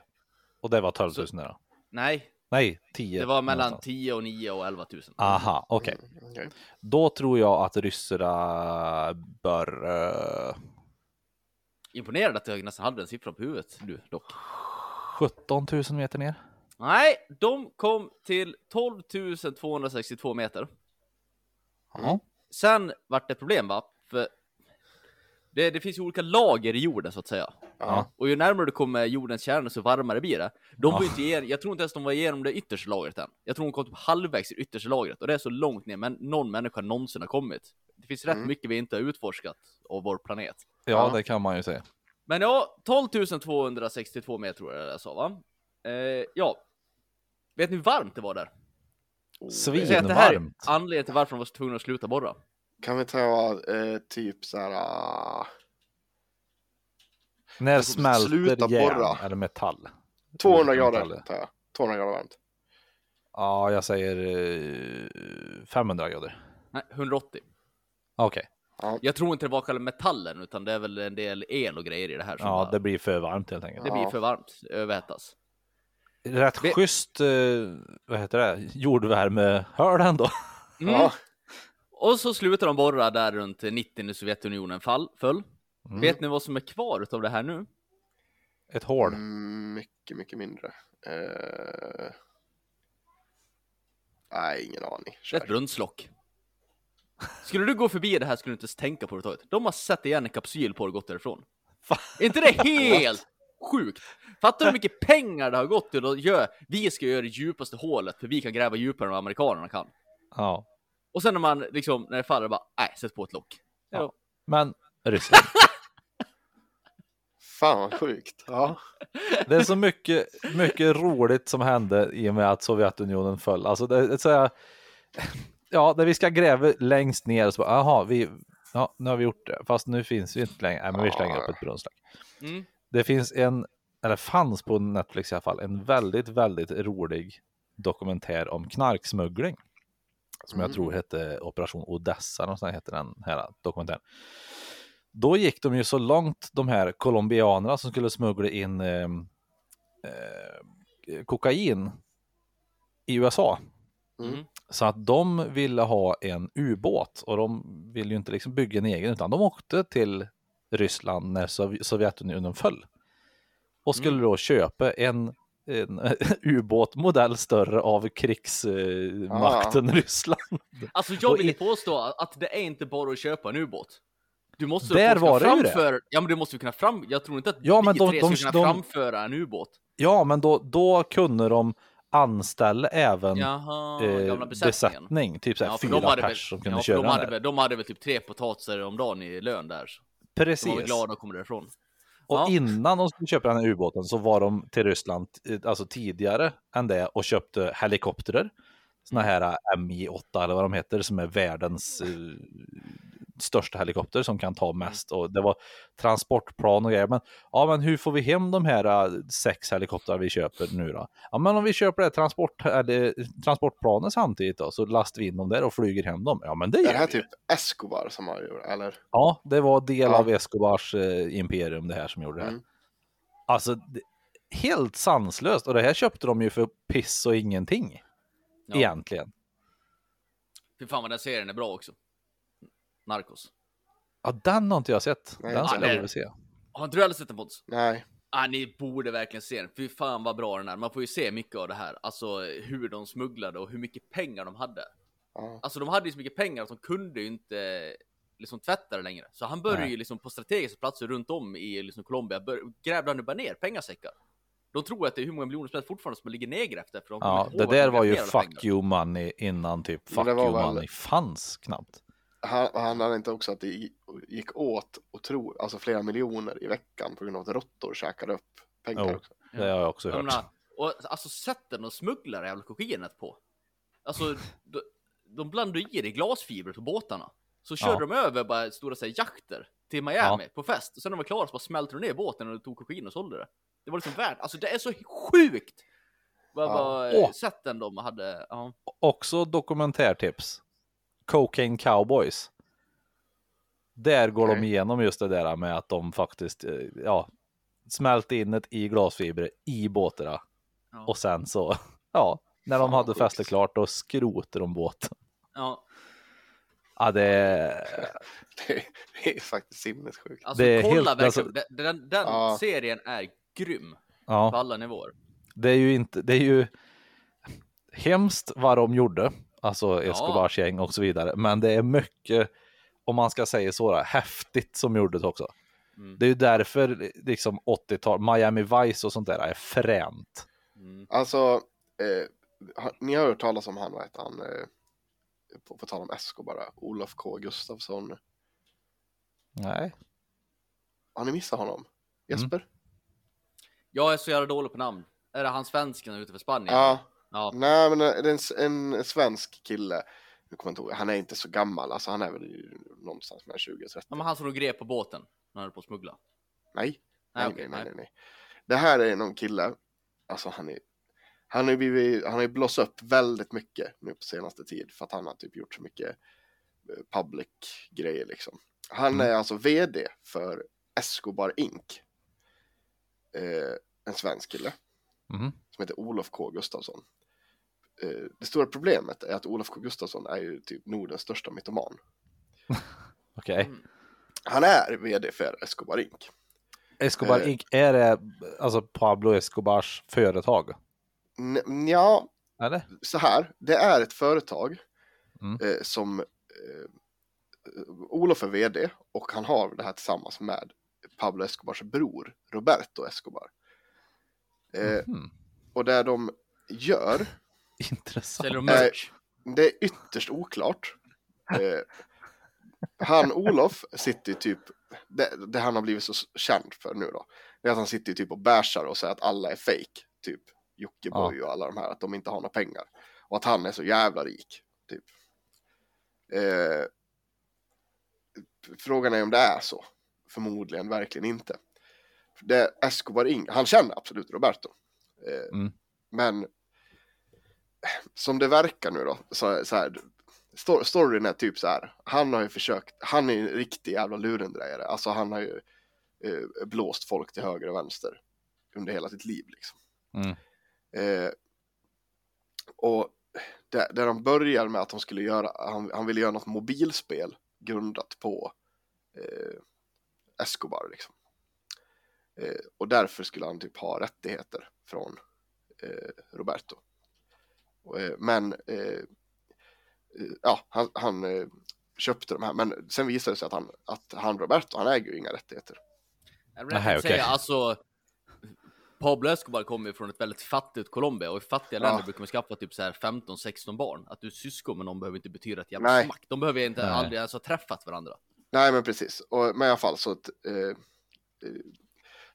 Och det var 12 000 där då? Nej, Nej, 10. det var mellan någonstans. 10 och 9 och 11 000. Aha, okej. Okej. Då tror jag att ryssarna bör... eh, Imponerad att jag nästan hade den siffran på huvudet du dock. 17 000 meter ner. Nej, de kom till 12 262 meter. Ja. Sen vart det problem va? För det, det finns ju olika lager i jorden så att säga. Ja. Och ju närmare du kommer jordens kärna så varmare blir det. De Ja. var inte igen, jag tror inte ens de var igenom det yttersta lagret än. Jag tror de kom typ halvvägs i yttersta lagret och det är så långt ner men någon människa någonsin har kommit. Det finns rätt Mm. mycket vi inte har utforskat av vår planet. Ja, Ja. det kan man ju säga. Men ja, 12 262 meter tror jag det sa va? Eh, ja. Vet ni hur varmt det var där? Att det här är Svinvarmt. anledningen till varför de var tvungna att sluta borra. Kan vi ta eh, typ så här... ah, När Alltså, smälter järn eller metall? 200 Metall. grader tar jag. 200 grader varmt. Ja, jag säger eh, 500 grader. Nej, 180. Okej. Jag tror inte det var själva metallen utan det är väl en del el och grejer i det här Ja, bara, det blir för varmt helt enkelt. det blir Ja. för varmt, överhettas. Rätt Vi- schysst, eh, vad heter det, jordvärmehörd ändå. Mm. Ja. Och så slutar de borra där runt 90 när Sovjetunionen fall, föll. Mm. Vet ni vad som är kvar utav det här nu? Ett hål. Mm, mycket, mycket mindre. Eh... Nej, ingen aning. Är ett Kör. brunnslock. Skulle du gå förbi det här skulle du inte ens tänka på det överhuvudtaget. De har satt igen en kapsyl på och gått därifrån. Är inte det helt sjukt? Fattar du hur mycket pengar det har gått till att göra? Vi ska göra det djupaste hålet för vi kan gräva djupare än vad amerikanerna kan. Ja. Och sen när man liksom, när det faller, bara, nej, sätt på ett lock. Ja. Men Ryssland. Fan vad sjukt. Ja. Det är så mycket, mycket roligt som hände i och med att Sovjetunionen föll. Alltså det, så här, ja, där vi ska gräva längst ner och så bara, jaha, vi, ja, nu har vi gjort det, fast nu finns vi inte längre. Nej, men vi slänger upp ett brunnslock. Mm. Det finns en, eller fanns på Netflix i alla fall, en väldigt, väldigt rolig dokumentär om knarksmuggling. Som jag tror hette Operation Odessa, sånt heter den här dokumentären. Då gick de ju så långt, de här colombianerna som skulle smuggla in eh, eh, kokain i USA. Mm. Så att de ville ha en ubåt och de ville ju inte liksom bygga en egen utan de åkte till Ryssland när Sov- Sovjetunionen föll. Och skulle då köpa en, en ubåt modell större av krigsmakten Ryssland. Alltså jag vill i- påstå att det är inte bara att köpa en ubåt. Du måste Där var det ju det. ja men du måste ju kunna fram, jag tror inte att Ja, men vi de- tre de- skulle kunna de- framföra en ubåt. Ja, men då, då kunde de anställa även Jaha, eh, besättning, typ så här Ja, fyra de hade väl, pers som kunde ja, köra de den hade, väl, de hade väl typ tre potatisar om dagen i lön där. så De var väl Precis. glada att komma därifrån. Och Ja. innan de skulle köpa den här ubåten så var de till Ryssland, eh, alltså tidigare än det, och köpte helikoptrar. Såna här eh, MJ8 eller vad de heter, som är världens eh, största helikopter som kan ta mest. Och det var transportplan och grejer. Men, ja, men hur får vi hem de här eh, sex helikoptrar vi köper nu då? Ja, men om vi köper det transport, eller, transportplanet samtidigt då, så lastar vi in dem där och flyger hem dem. Ja, men det Är det här vi. typ Escobar som har gjort eller? Ja, det var del Ja. av Escobars eh, imperium det här som gjorde det här. Mm. Alltså, det, helt sanslöst. Och det här köpte de ju för piss och ingenting. Ja. Egentligen. Fy fan vad den serien är bra också. Narcos. Ja, den har inte jag sett. Nej, den skulle jag vilja se. Har inte du heller sett den Pontus? Nej. Ah, ni borde verkligen se den. Fy fan vad bra den är. Man får ju se mycket av det här. Alltså hur de smugglade och hur mycket pengar de hade. Ja. Alltså de hade ju så mycket pengar att de kunde ju inte liksom tvätta det längre. Så han började Nej. ju liksom på strategiska platser runt om i liksom Colombia, bör, grävde han ju bara ner pengasäckar. De tror att det är hur många miljoner som helst fortfarande som ligger nedgrävt efter. för de Ja, det där var ju fuck pengar. you money innan typ fuck you väl- money fanns knappt. Han, han hade inte också att det gi- gick åt och tro, alltså flera miljoner i veckan på grund av att råttor käkade upp pengar Jo. också. Det har jag också Jag hört. menar, och alltså sätten de smugglar jävla kokainet på. Alltså, de, de blandar ju i det glasfiber på båtarna. Så körde Ja. de över bara stora så här, jakter till Miami på fest. Och sen när de var klara så bara smälte de ner båten och tog kokain och sålde det. Det var liksom värt, alltså det är så sjukt! Vad Ja. sätten de hade, ja. Också dokumentärtips. Cocaine Cowboys. Där går de Okej. igenom just det där med att de faktiskt eh, ja, smälte in det i glasfiber i båtarna. Ja. Och sen så, ja, när de Fan, hade sjukt. festat klart då skrotade de båten. ja. Ja, det Det, det är faktiskt sinnessjukt. Alltså Det kolla helt- verkligen, alltså- den, den, den Ja. serien är grym på ja, alla nivåer. det är ju inte, det är ju hemskt vad de gjorde, alltså Escobars gäng och så vidare, men det är mycket, om man ska säga så, då, häftigt som gjordes också. Mm. Det är ju därför liksom 80-tal, Miami Vice och sånt där är fränt. Mm. Alltså, eh, ni har hört talas om han, vad heter han? Eh, på, på tal om Escobar, bara, Olof K Gustafsson. Nej. Har ni missat honom? Jesper? Jag är så jävla dålig på namn. Är det han svensken ute för Spanien? Ja. Ja. Nej, men är en, en svensk kille. Nu kommer inte ihåg, han är inte så gammal, alltså han är väl någonstans mellan 20 och 30. Ja, men han som de grep på båten när han höll på att smuggla. Nej, Nej, nej, okej, nej, nej, nej. Det här är någon kille, alltså han är han har ju han har blåst upp väldigt mycket nu på senaste tid för att han har typ gjort så mycket eh, public grejer liksom. Han Mm. är alltså vd för Escobar Inc. Eh, en svensk kille Mhm. som heter Olof K Gustafsson. Eh, det stora problemet är att Olof K Gustafsson är ju typ Nordens största mytoman. Okej. Mm. Han är vd för Escobar Inc. Escobar Eh. Inc. Är det alltså Pablo Escobars företag? N- ja, Eller? så här, det är ett företag Mm. eh, som eh, Olof är vd och han har det här tillsammans med Pablo Escobars bror Roberto Escobar. Eh, Mhm. och det de gör, Intressant. Säljer de merch? det är ytterst oklart. Eh, han Olof sitter ju typ, det, det han har blivit så känd för nu då, det är att han sitter ju typ och bärsar och säger att alla är fake, typ Jockiboi och alla de här, att de inte har några pengar. Och att han är så jävla rik, typ. Eh, frågan är om det är så. Förmodligen verkligen inte. Det Escobar Ing, han känner absolut Roberto. Eh, Mm. Men som det verkar nu då, så, så här, sto- storyn är typ så här, han har ju försökt, han är ju en riktig jävla lurendrejare, alltså han har ju eh, blåst folk till höger och vänster under hela sitt liv liksom. Mm. Eh, och där, där de börjar med att de skulle göra, han, han ville göra något mobilspel grundat på eh, Escobar liksom. Eh, och därför skulle han typ ha rättigheter från eh, Roberto. Eh, men eh, ja, han, han eh, köpte de här, men sen visade det sig att han, att han Roberto, han äger ju inga rättigheter. Jag vill säga, alltså Pablo Escobar kommer ju från ett väldigt fattigt Colombia och i fattiga Ja. länder brukar man skaffa typ så här 15-16 barn. Att du är syskon med någon behöver inte betyda ett jävla Nej. smack. De behöver inte Nej. aldrig ens ha träffat varandra. Nej, men precis. Och, men i alla fall så att eh, eh,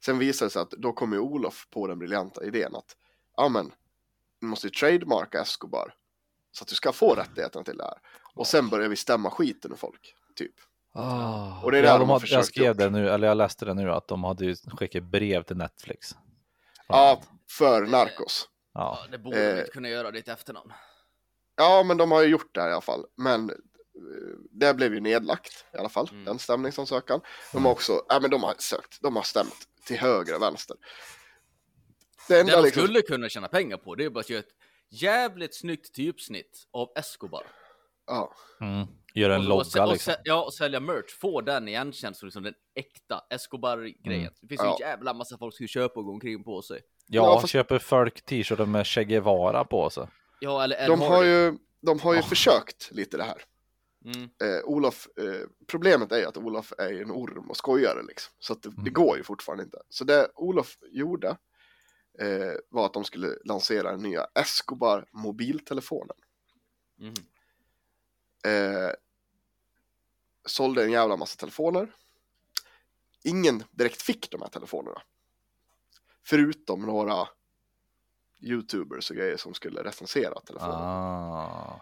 sen visade det sig att då kom ju Olof på den briljanta idén att ja, men måste ju trademarka Escobar så att du ska få rättigheten till det här. Och sen börjar vi stämma skiten ur folk, typ. Ah. Och det är det ja, de de har jag skrev gjort. det nu, eller jag läste det nu, att de hade ju skickat brev till Netflix. Ja, för Narcos. Ja. Det borde Eh. de inte kunna göra ditt efternamn. Ja, men de har ju gjort det här i alla fall. Men eh, det blev ju nedlagt i alla fall, Mm. den stämningsansökan. De har också, ja men de har sökt, de har stämt till höger och vänster. Det Det enda de liksom, skulle kunna tjäna pengar på det är bara att göra ett jävligt snyggt typsnitt av Escobar. ja, Mm. Gör en Och- och, logga och, liksom. sä- ja, och sälja merch. Få den igenkänd som liksom den äkta Escobar-grejen. Mm. Det finns ju Ja. en jävla massa folk som skulle köpa och gå omkring på sig. Ja, Ja, fast- köper folk t-shirtar med Che Guevara på sig. Ja, eller Ed de har ju, de har ju Ja. försökt lite det här. Mm. Eh, Olof, eh, problemet är ju att Olof är ju en orm och skojare liksom. Så att det, det Mm. går ju fortfarande inte. Så det Olof gjorde eh, var att de skulle lansera den nya Escobar mobiltelefonen. Mhm. eh, sålde en jävla massa telefoner. Ingen direkt fick de här telefonerna. Förutom några YouTubers och grejer som skulle recensera telefonerna. Ah.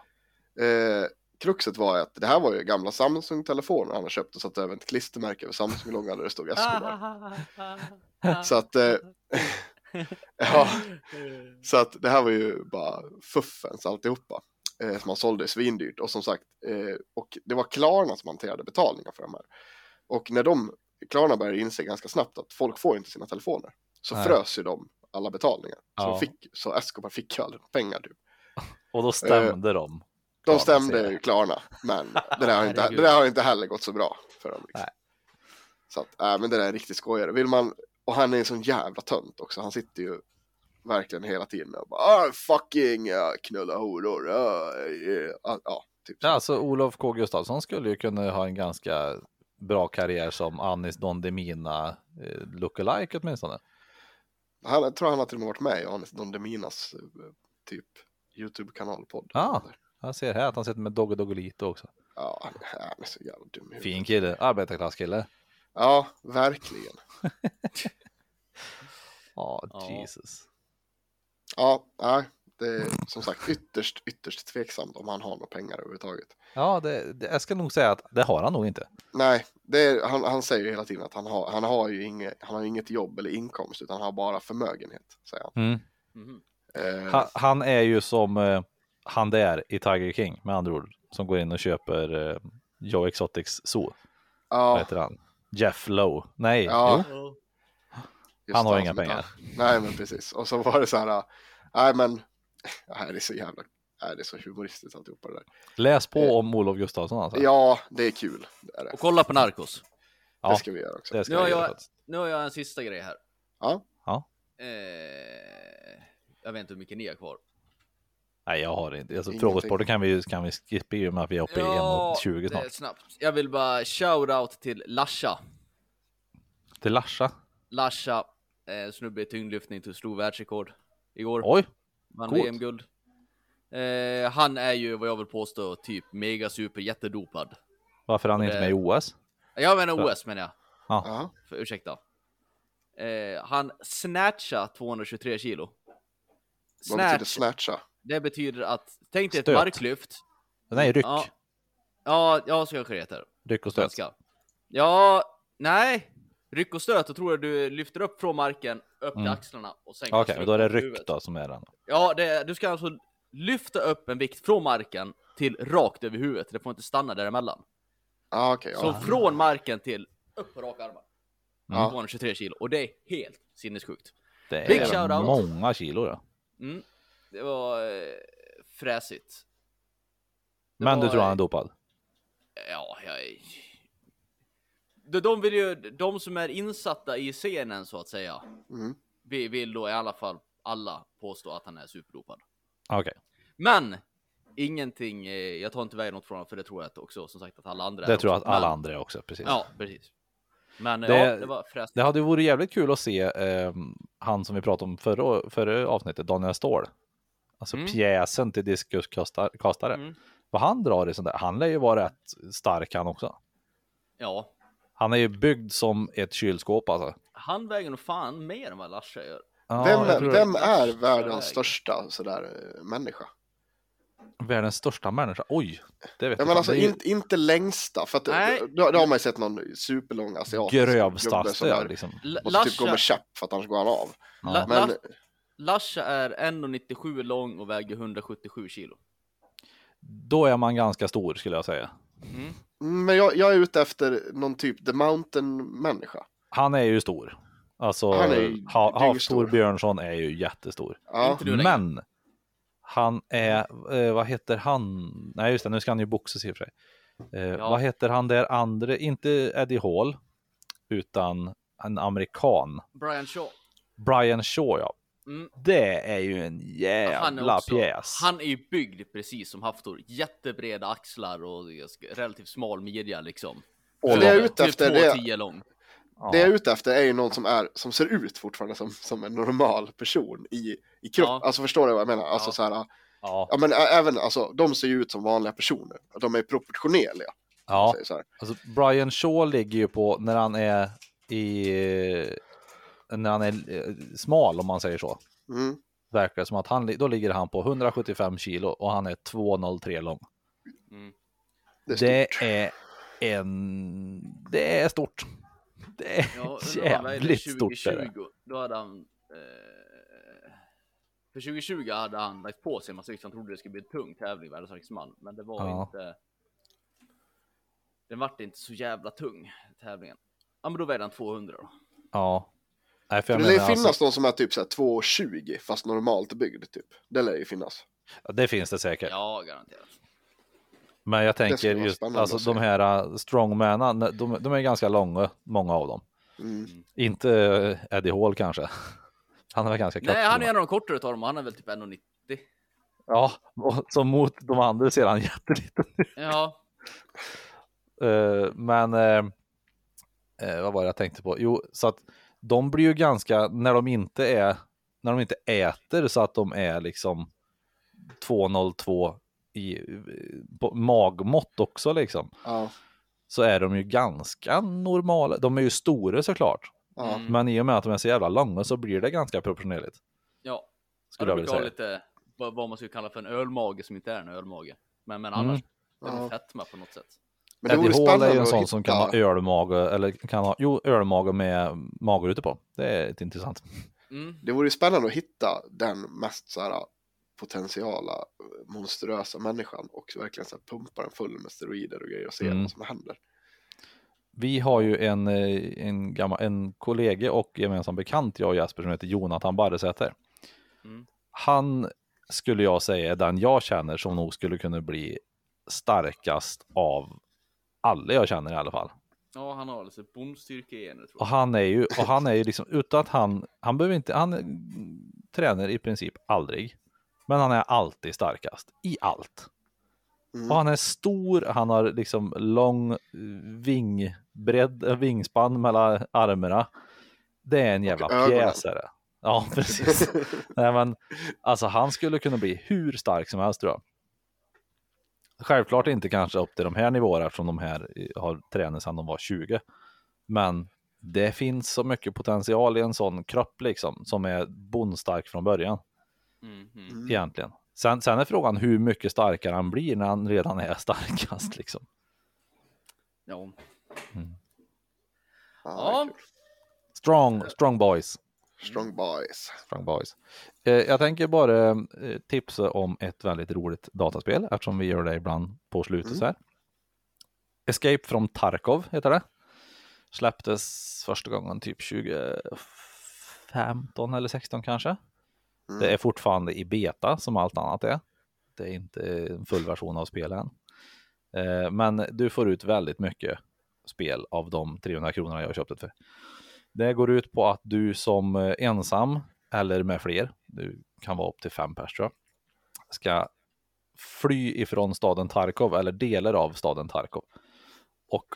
Eh, kruxet var att det här var ju gamla Samsung-telefoner han har köpt och satt över ett klistermärke över Samsung-loggan där det stod Escobar. Så att, eh, ja, så att det här var ju bara fuffens alltihopa. Eh, som man sålde svindyrt och som sagt, eh, och det var Klarna som hanterade betalningar för de här. Och när de, Klarna började inse ganska snabbt att folk får inte sina telefoner. Så Nej. frös ju de alla betalningar. Så, Ja. de fick, så Escobar fick ju aldrig pengar typ. Och då stämde de. De Klarna, stämde ju. Klarna, men det där har inte, det där har inte heller gått så bra för dem. Liksom. Så att, äh, men det där är riktigt skojare. Vill man, och han är en sån jävla tönt också. Han sitter ju verkligen hela tiden och bara ah, fucking knulla horor. Ja, yeah. ja, ja, typ så. Alltså Olof K Gustafsson skulle ju kunna ha en ganska bra karriär som Anis Don Demina eh, lookalike åtminstone. Han, jag tror han har till och med varit med i Anis Don Deminas eh, typ YouTube-kanalpodd. Ja. Jag ser här att han sitter med Dogge Doggelito också. Ja, han, är så jävla dum. Fin kille, arbetarklasskille. Ja, verkligen. Ja, Ja. Jesus. Ja, nej, det är som sagt ytterst, ytterst tveksamt om han har några pengar överhuvudtaget. Ja, det, det, jag ska nog säga att det har han nog inte. Nej, det är, han, han säger ju hela tiden att han har, han har ju inget, han har inget jobb eller inkomst utan han har bara förmögenhet, säger han. Mm. Mhm. Eh, Han, han är ju som eh, han där i Tiger King med andra ord. Som går in och köper eh, Joe Exotics zoo. Vad ja, heter han? Jeff Lowe. Nej, Ja. jo. han har inga pengar. Nej, men precis. Och så var det så här, nej men, nej, det är så jävla, nej, det är så humoristiskt alltihopa det där. Läs på Eh. om Olof Gustafsson alltså. Ja, det är kul, det är det. Och kolla på Narcos. Ja, Det ska vi göra också. det ska Nu har jag. Nu har jag en sista grej här. Ja. Ja. Eh, jag vet inte hur mycket ni har kvar. Nej, jag har inte. Alltså, frågesporten kan vi, ju- kan vi skippa i och med att vi är uppe i 1.20 det är snart. snabbt. Jag vill bara shout-out till Lasha. Till Larsa. Lasha, eh, snubbe i tyngdlyftning till stor världsrekord igår. Oj, Vann. VM-guld. Eh, han är ju vad jag vill påstå typ mega super jättedopad. varför är han Och inte det- med i OS? Jag menar OS menar jag. Ja. För, ursäkta. Eh, han snatchade 223 kilo. Vad betyder Snatch, snatcha? Det betyder att, tänk dig ett Stöt. marklyft. Nej, ryck. Ja, ja, ja så kanske det heter. Ryck och stöt. Svenska. Ja, nej. Ryck och stöt, då tror jag du lyfter upp från marken, upp till Mm. axlarna och sen Okej, kastar då är det ryck huvudet. då som är den. Ja, det, du ska alltså lyfta upp en vikt från marken till rakt över huvudet. Det får inte stanna däremellan. Ja, okej. Så ja. från marken till upp på raka armar. Ja. 223 kilo. Och det är helt sinnessjukt. Det Big är shout-out. många kilo det. Mm. Det var eh, fräsigt. Det Men du var, tror han är eh, dopad? Ja, jag... De, de vill ju, de som är insatta i scenen så att säga, Mm. vi vill då i alla fall alla påstå att han är superdopad. Okej, Men ingenting, eh, jag tar inte iväg något från honom för det tror jag att också som sagt att alla andra det är tror jag att alla Men- andra är också. Precis. Ja, precis. Men Det- ja, det var fräsigt. Det hade varit jävligt kul att se eh, han som vi pratade om förra, förra avsnittet, Daniel Ståhl. Alltså Mm. pjäsen till diskuskastare. Mm. Vad han drar i sånt där. Han lär ju vara rätt stark han också. Ja, Han är ju byggd som ett kylskåp alltså. han väger nog fan mer än vad Larsa gör. Ja, jag Vem, det. är Världens största sådär eh, människa? Världens största människa. Oj, det vet Ja, jag men alltså Det är ju inte, inte längsta, för att Nej. då, då har man ju sett någon superlång asiatisk gubbe grövstaste som ja, är- liksom. Måste typ gå med käpp för att annars går han av. La- Men La- Larsa är 1,97 lång och väger 177 kilo. Då är man ganska stor skulle jag säga. Men jag, jag är ute efter någon typ The Mountain-människa. Han är ju stor. Alltså, Han är ju ha, dyngstor. Haftor Björnsson är ju jättestor. Ja. Men han är, eh, vad heter han? Nej just det, nu ska han ju boxas i och för sig. Eh, Ja. Vad heter han där andra, inte Eddie Hall, utan en amerikan. Brian Shaw. Brian Shaw ja. Mm. Det är ju en Han är, jävla också, pjäs. han är ju byggd precis som Haftor. Jättebreda axlar och relativt smal midja liksom. Och det jag är ute Typ efter, det, 2,10 lång. Det jag är ute efter är ju någon som, är, som ser ut fortfarande som, som en normal person i, i kropp. Ja. Alltså förstår du vad jag menar? Alltså Ja. så här, Ja, ja men även, alltså de ser ju ut som vanliga personer. De är proportionerliga. ja. säger Så här. Alltså, Brian Shaw ligger ju på när han är i när han är eh, smal om man säger så. Mm. Verkar det som att han, då ligger han på 175 kilo och han är 203 lång. Mm. Det är Det stort. är en, det är stort. Det är Ja, jävligt stort. Är det. 2020. Då hade han... Eh, för 2020 hade han lagt på sig en massa vikt. Han trodde det skulle bli en tung tävling, världens man. Men det var Ja. inte... Den vart inte så jävla tung, tävlingen. Ja, men då vägde han 200 då. Ja. Nej, för För jag det lär ju finnas alltså, någon som är typ så här 2,20 fast normalt byggd typ. Det lär ju finnas. ja, det finns det säkert. Ja, garanterat. Men jag tänker just alltså de här uh, strongmännen, de, de är ganska långa, många av dem. Mm. Inte eh, Eddie Hall kanske. Han är väl ganska kort. Nej, han är en av de kortare utav dem. Han är väl typ 1,90. Ja, och som mot de andra ser han jätteliten ut. Ja, Eh, men eh, vad var det jag tänkte på? Jo, så att de blir ju ganska, när de inte är, när de inte äter så att de är liksom 202 i på magmått också liksom, Ja. så är de ju ganska normala. De är ju stora såklart, Ja. Mm. men i och med att de är så jävla långa så blir det ganska proportionerligt. ja. Skulle jag det vilja säga. lite vad, man skulle kalla för en ölmage som inte är en ölmage. Men, men Mm. annars, det är Ja. väl fetma på något sätt. Men det vore Eddie Hall är spännande ju en sån hitta... som kan ha ölmage, eller kan ha, jo, ölmage med mager ute på. Det är ett intressant. Mm. Det vore ju spännande att hitta den mest så här potentiala eh, monstruösa människan och verkligen så här pumpa den full med steroider och grejer och se Mm. vad som händer. Vi har ju en, eh, en, gammal, en kollega och gemensam bekant, jag och Jesper, som heter Jonathan Barresäter. Mm. Han skulle jag säga är den jag känner som nog skulle kunna bli starkast av alla jag känner i alla fall. Ja, han har alltså bondstyrkegener tror Och jag. han är ju, och han är ju liksom, utan att han, han behöver inte, han tränar i princip aldrig. Men han är alltid starkast i allt. Mm. Och han är stor, han har liksom lång eh, vingbredd, eh, vingspann mellan armarna. Det är en jävla ögonen. pjäs är det. Ja, precis. Nej, men alltså han skulle kunna bli hur stark som helst tror jag. Självklart inte kanske upp till de här nivåerna eftersom de här har tränat sedan de var 20. Men det finns så mycket potential i en sån kropp liksom som är bondstark från början Mm, mm. Mm. egentligen. Sen, sen är frågan hur mycket starkare han blir när han redan är starkast liksom. Ja. Ja, Ja. Strong, strong boys. Strong boys. Strong boys. Eh, jag tänker bara eh, tipsa om ett väldigt roligt dataspel eftersom vi gör det ibland på slutet Mm. så här. Escape from Tarkov heter det. Släpptes första gången typ 2015 eller 16 kanske. Mm. Det är fortfarande i beta som allt annat är. Det är inte en full version av spelet än. Eh, Men du får ut väldigt mycket spel av de 300 kronorna jag har köpt det för. Det går ut på att du som eh, ensam eller med fler, du kan vara upp till fem pers tror jag, ska fly ifrån staden Tarkov eller delar av staden Tarkov. Och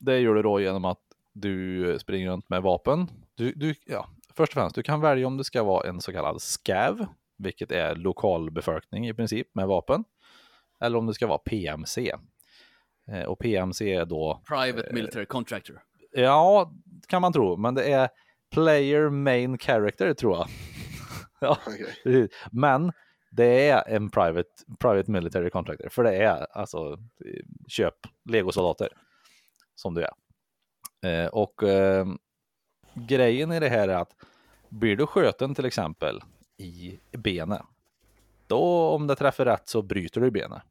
det gör du då genom att du springer runt med vapen. Du, du, ja, först och främst, du kan välja om det ska vara en så kallad scav, vilket är lokalbefolkning i princip med vapen, eller om det ska vara PMC. Eh, Och PMC är då Private Military Contractor. Ja, kan man tro, men det är player main character tror jag. ja, precis. men det är en private, private military contractor, för det är alltså köp legosoldater som du är. Eh, och eh, grejen i det här är att blir du sköten till exempel i benet, då om det träffar rätt så bryter du benet.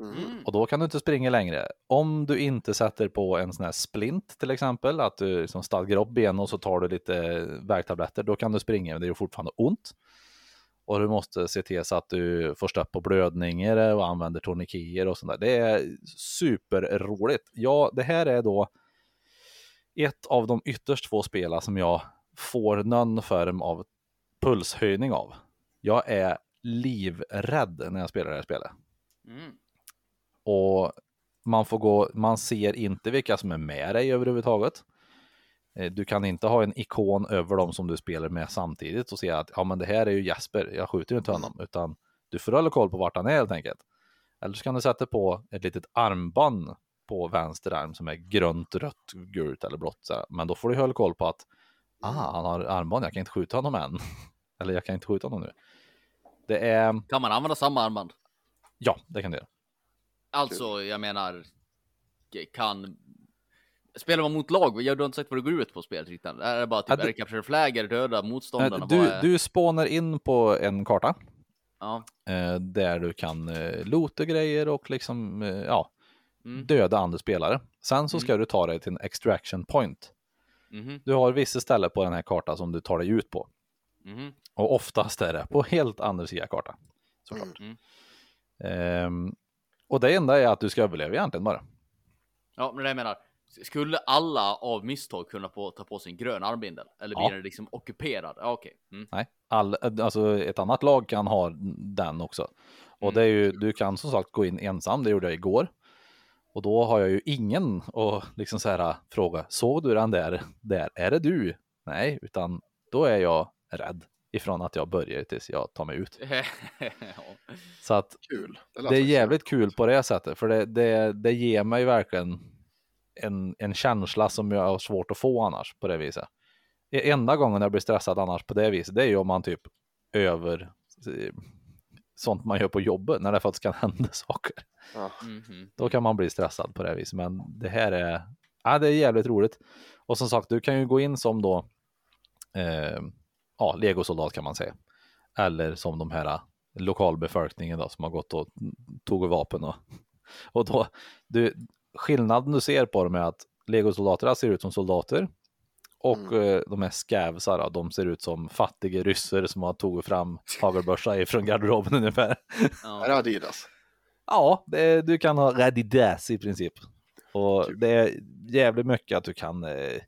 Mm. Och då kan du inte springa längre. Om du inte sätter på en sån här splint till exempel, att du liksom stadgar upp benen och så tar du lite värktabletter, då kan du springa, men det gör fortfarande ont. Och du måste se till så att du får stopp på blödningar och använder tourniqueter och sånt där. Det är superroligt. Ja, det här är då ett av de ytterst få spela som jag får någon form av pulshöjning av. Jag är livrädd när jag spelar det här spelet. Mm. Och man får gå, man ser inte vilka som är med dig överhuvudtaget. Eh, Du kan inte ha en ikon över dem som du spelar med samtidigt och se att ja, men det här är ju Jesper, jag skjuter ju inte honom, utan du får hålla koll på vart han är helt enkelt. Eller så kan du sätta på ett litet armband på vänster arm som är grönt, rött, gult eller blått. så. Men då får du hålla koll på att ah, han har armband, jag kan inte skjuta honom än. eller jag kan inte skjuta honom nu. Det är, Kan man använda samma armband? ja, det kan du göra. Alltså, jag menar, kan... Spelar man mot lag? Jag har inte sagt vad det går ut på spelet riktigt. Är det bara typ, Ja, capture flag, är det döda motståndarna? Du, är... du spånar in på en karta Ja. eh, där du kan eh, loota grejer och liksom eh, ja, Mm. döda andra spelare. Sen så ska du ta dig till en extraction point. Mhm. Du har vissa ställen på den här kartan som du tar dig ut på Mhm. och oftast är det på helt andra sidan kartan. Såklart. Mm. Och det enda är att du ska överleva egentligen bara. Ja, men det jag menar. Skulle alla av misstag kunna på, ta på sig en grön armbindel? Eller blir Ja. den liksom ockuperad? Ja, okej. Mm. Nej, all, alltså ett annat lag kan ha den också. Och det är ju, du kan som sagt gå in ensam, det gjorde jag igår. Och då har jag ju ingen och liksom så här fråga, såg du den där? Där, är det du? Nej, utan då är jag rädd ifrån att jag börjar tills jag tar mig ut. ja. Så att Kul. Det, det är jävligt kul på det sättet, för det, det, det ger mig verkligen en, en känsla som jag har svårt att få annars på det viset. E- Enda gången jag blir stressad annars på det viset, det är ju om man typ över eh, sånt man gör på jobbet, när det faktiskt kan hända saker. Ja. Mhm. Då kan man bli stressad på det viset, men det här är, ja, det är jävligt roligt. Och som sagt, du kan ju gå in som då, eh, ja, legosoldat kan man säga. Eller som de här lokalbefolkningen då som har gått och tagit vapen och, och då, du, skillnaden du ser på dem är att legosoldaterna ser ut som soldater och eh, de här scavsarna, de ser ut som fattiga ryssar som har tagit fram hagelbössa från garderoben ungefär. Är Ja. det Adidas? Ja, det, du kan ha Radidas i princip. Och det är jävligt mycket att du kan eh,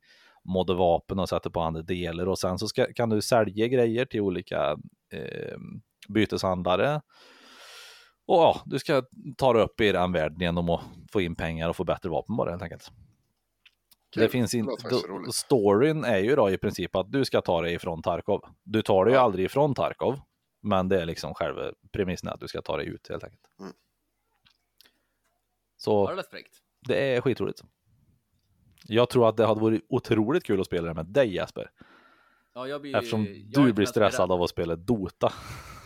modda vapen och sätta på andra delar och sen så ska, kan du sälja grejer till olika eh, byteshandlare. Och ja, du ska ta dig upp i den världen genom att få in pengar och få bättre vapen bara helt enkelt. Kul. Det finns inte, storyn är ju då i princip att du ska ta dig ifrån Tarkov. Du tar dig ju Ja. aldrig ifrån Tarkov, men det är liksom själva premissen att du ska ta dig ut helt enkelt. Mm. Så det är skitroligt. Jag tror att det hade varit otroligt kul att spela det med dig Jesper, Ja, jag blir, eftersom jag du blir stressad rädd. av att spela Dota.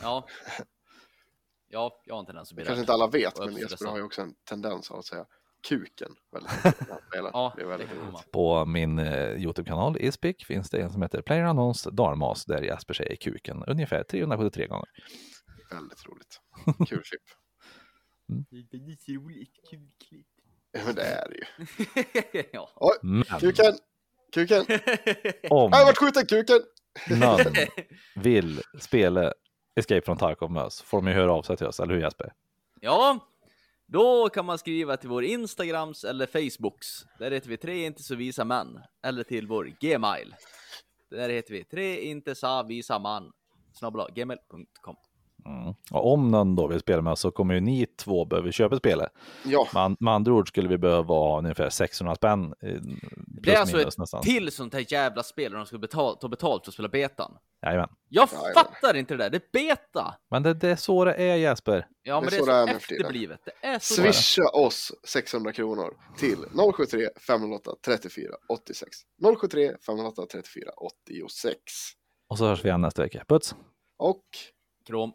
Ja. Ja, jag har inte den som blir Kanske rädd. inte alla vet, men Jesper stressad. har ju också en tendens av att säga kuken väldigt. Ja, det väldigt. På min eh, Youtube-kanal Ispic finns det en som heter PlayerUnknowns Darmas där Jesper säger kuken ungefär 373 gånger. Väldigt roligt. Kul klipp. Det är lite roligt, kul klipp. Ja, men det är det ju. ja. Oj, Men kuken! Kuken! om Jag har varit skjuten, kuken! någon vill spela Escape from Tarkov med oss får de ju höra av sig till oss, eller hur Jesper? ja, då kan man skriva till vår Instagrams eller Facebooks. Där heter vi tre inte så visa män. Eller till vår Gmail. Där heter vi tre inte så visa man. Snabbla gmail.com. Mm. Och om någon då vill spela med oss så kommer ju ni två behöva köpa spelet. Ja, Med, med andra ord skulle vi behöva ha ungefär 600 spänn. Det är alltså ett nästan. till sånt här jävla spel där de ska betala, ta betalt för att spela betan. Jajamän. Jag Jajamän. fattar inte det där, det är beta! Men det, det är så det är Jesper. Ja, men Det det är så så, det är tiden. efterblivet. Det är så swisha oss 600 kronor till 073 508 34 86. 073 508 34 86. Och så hörs vi igen nästa vecka. Puts! Och Krom!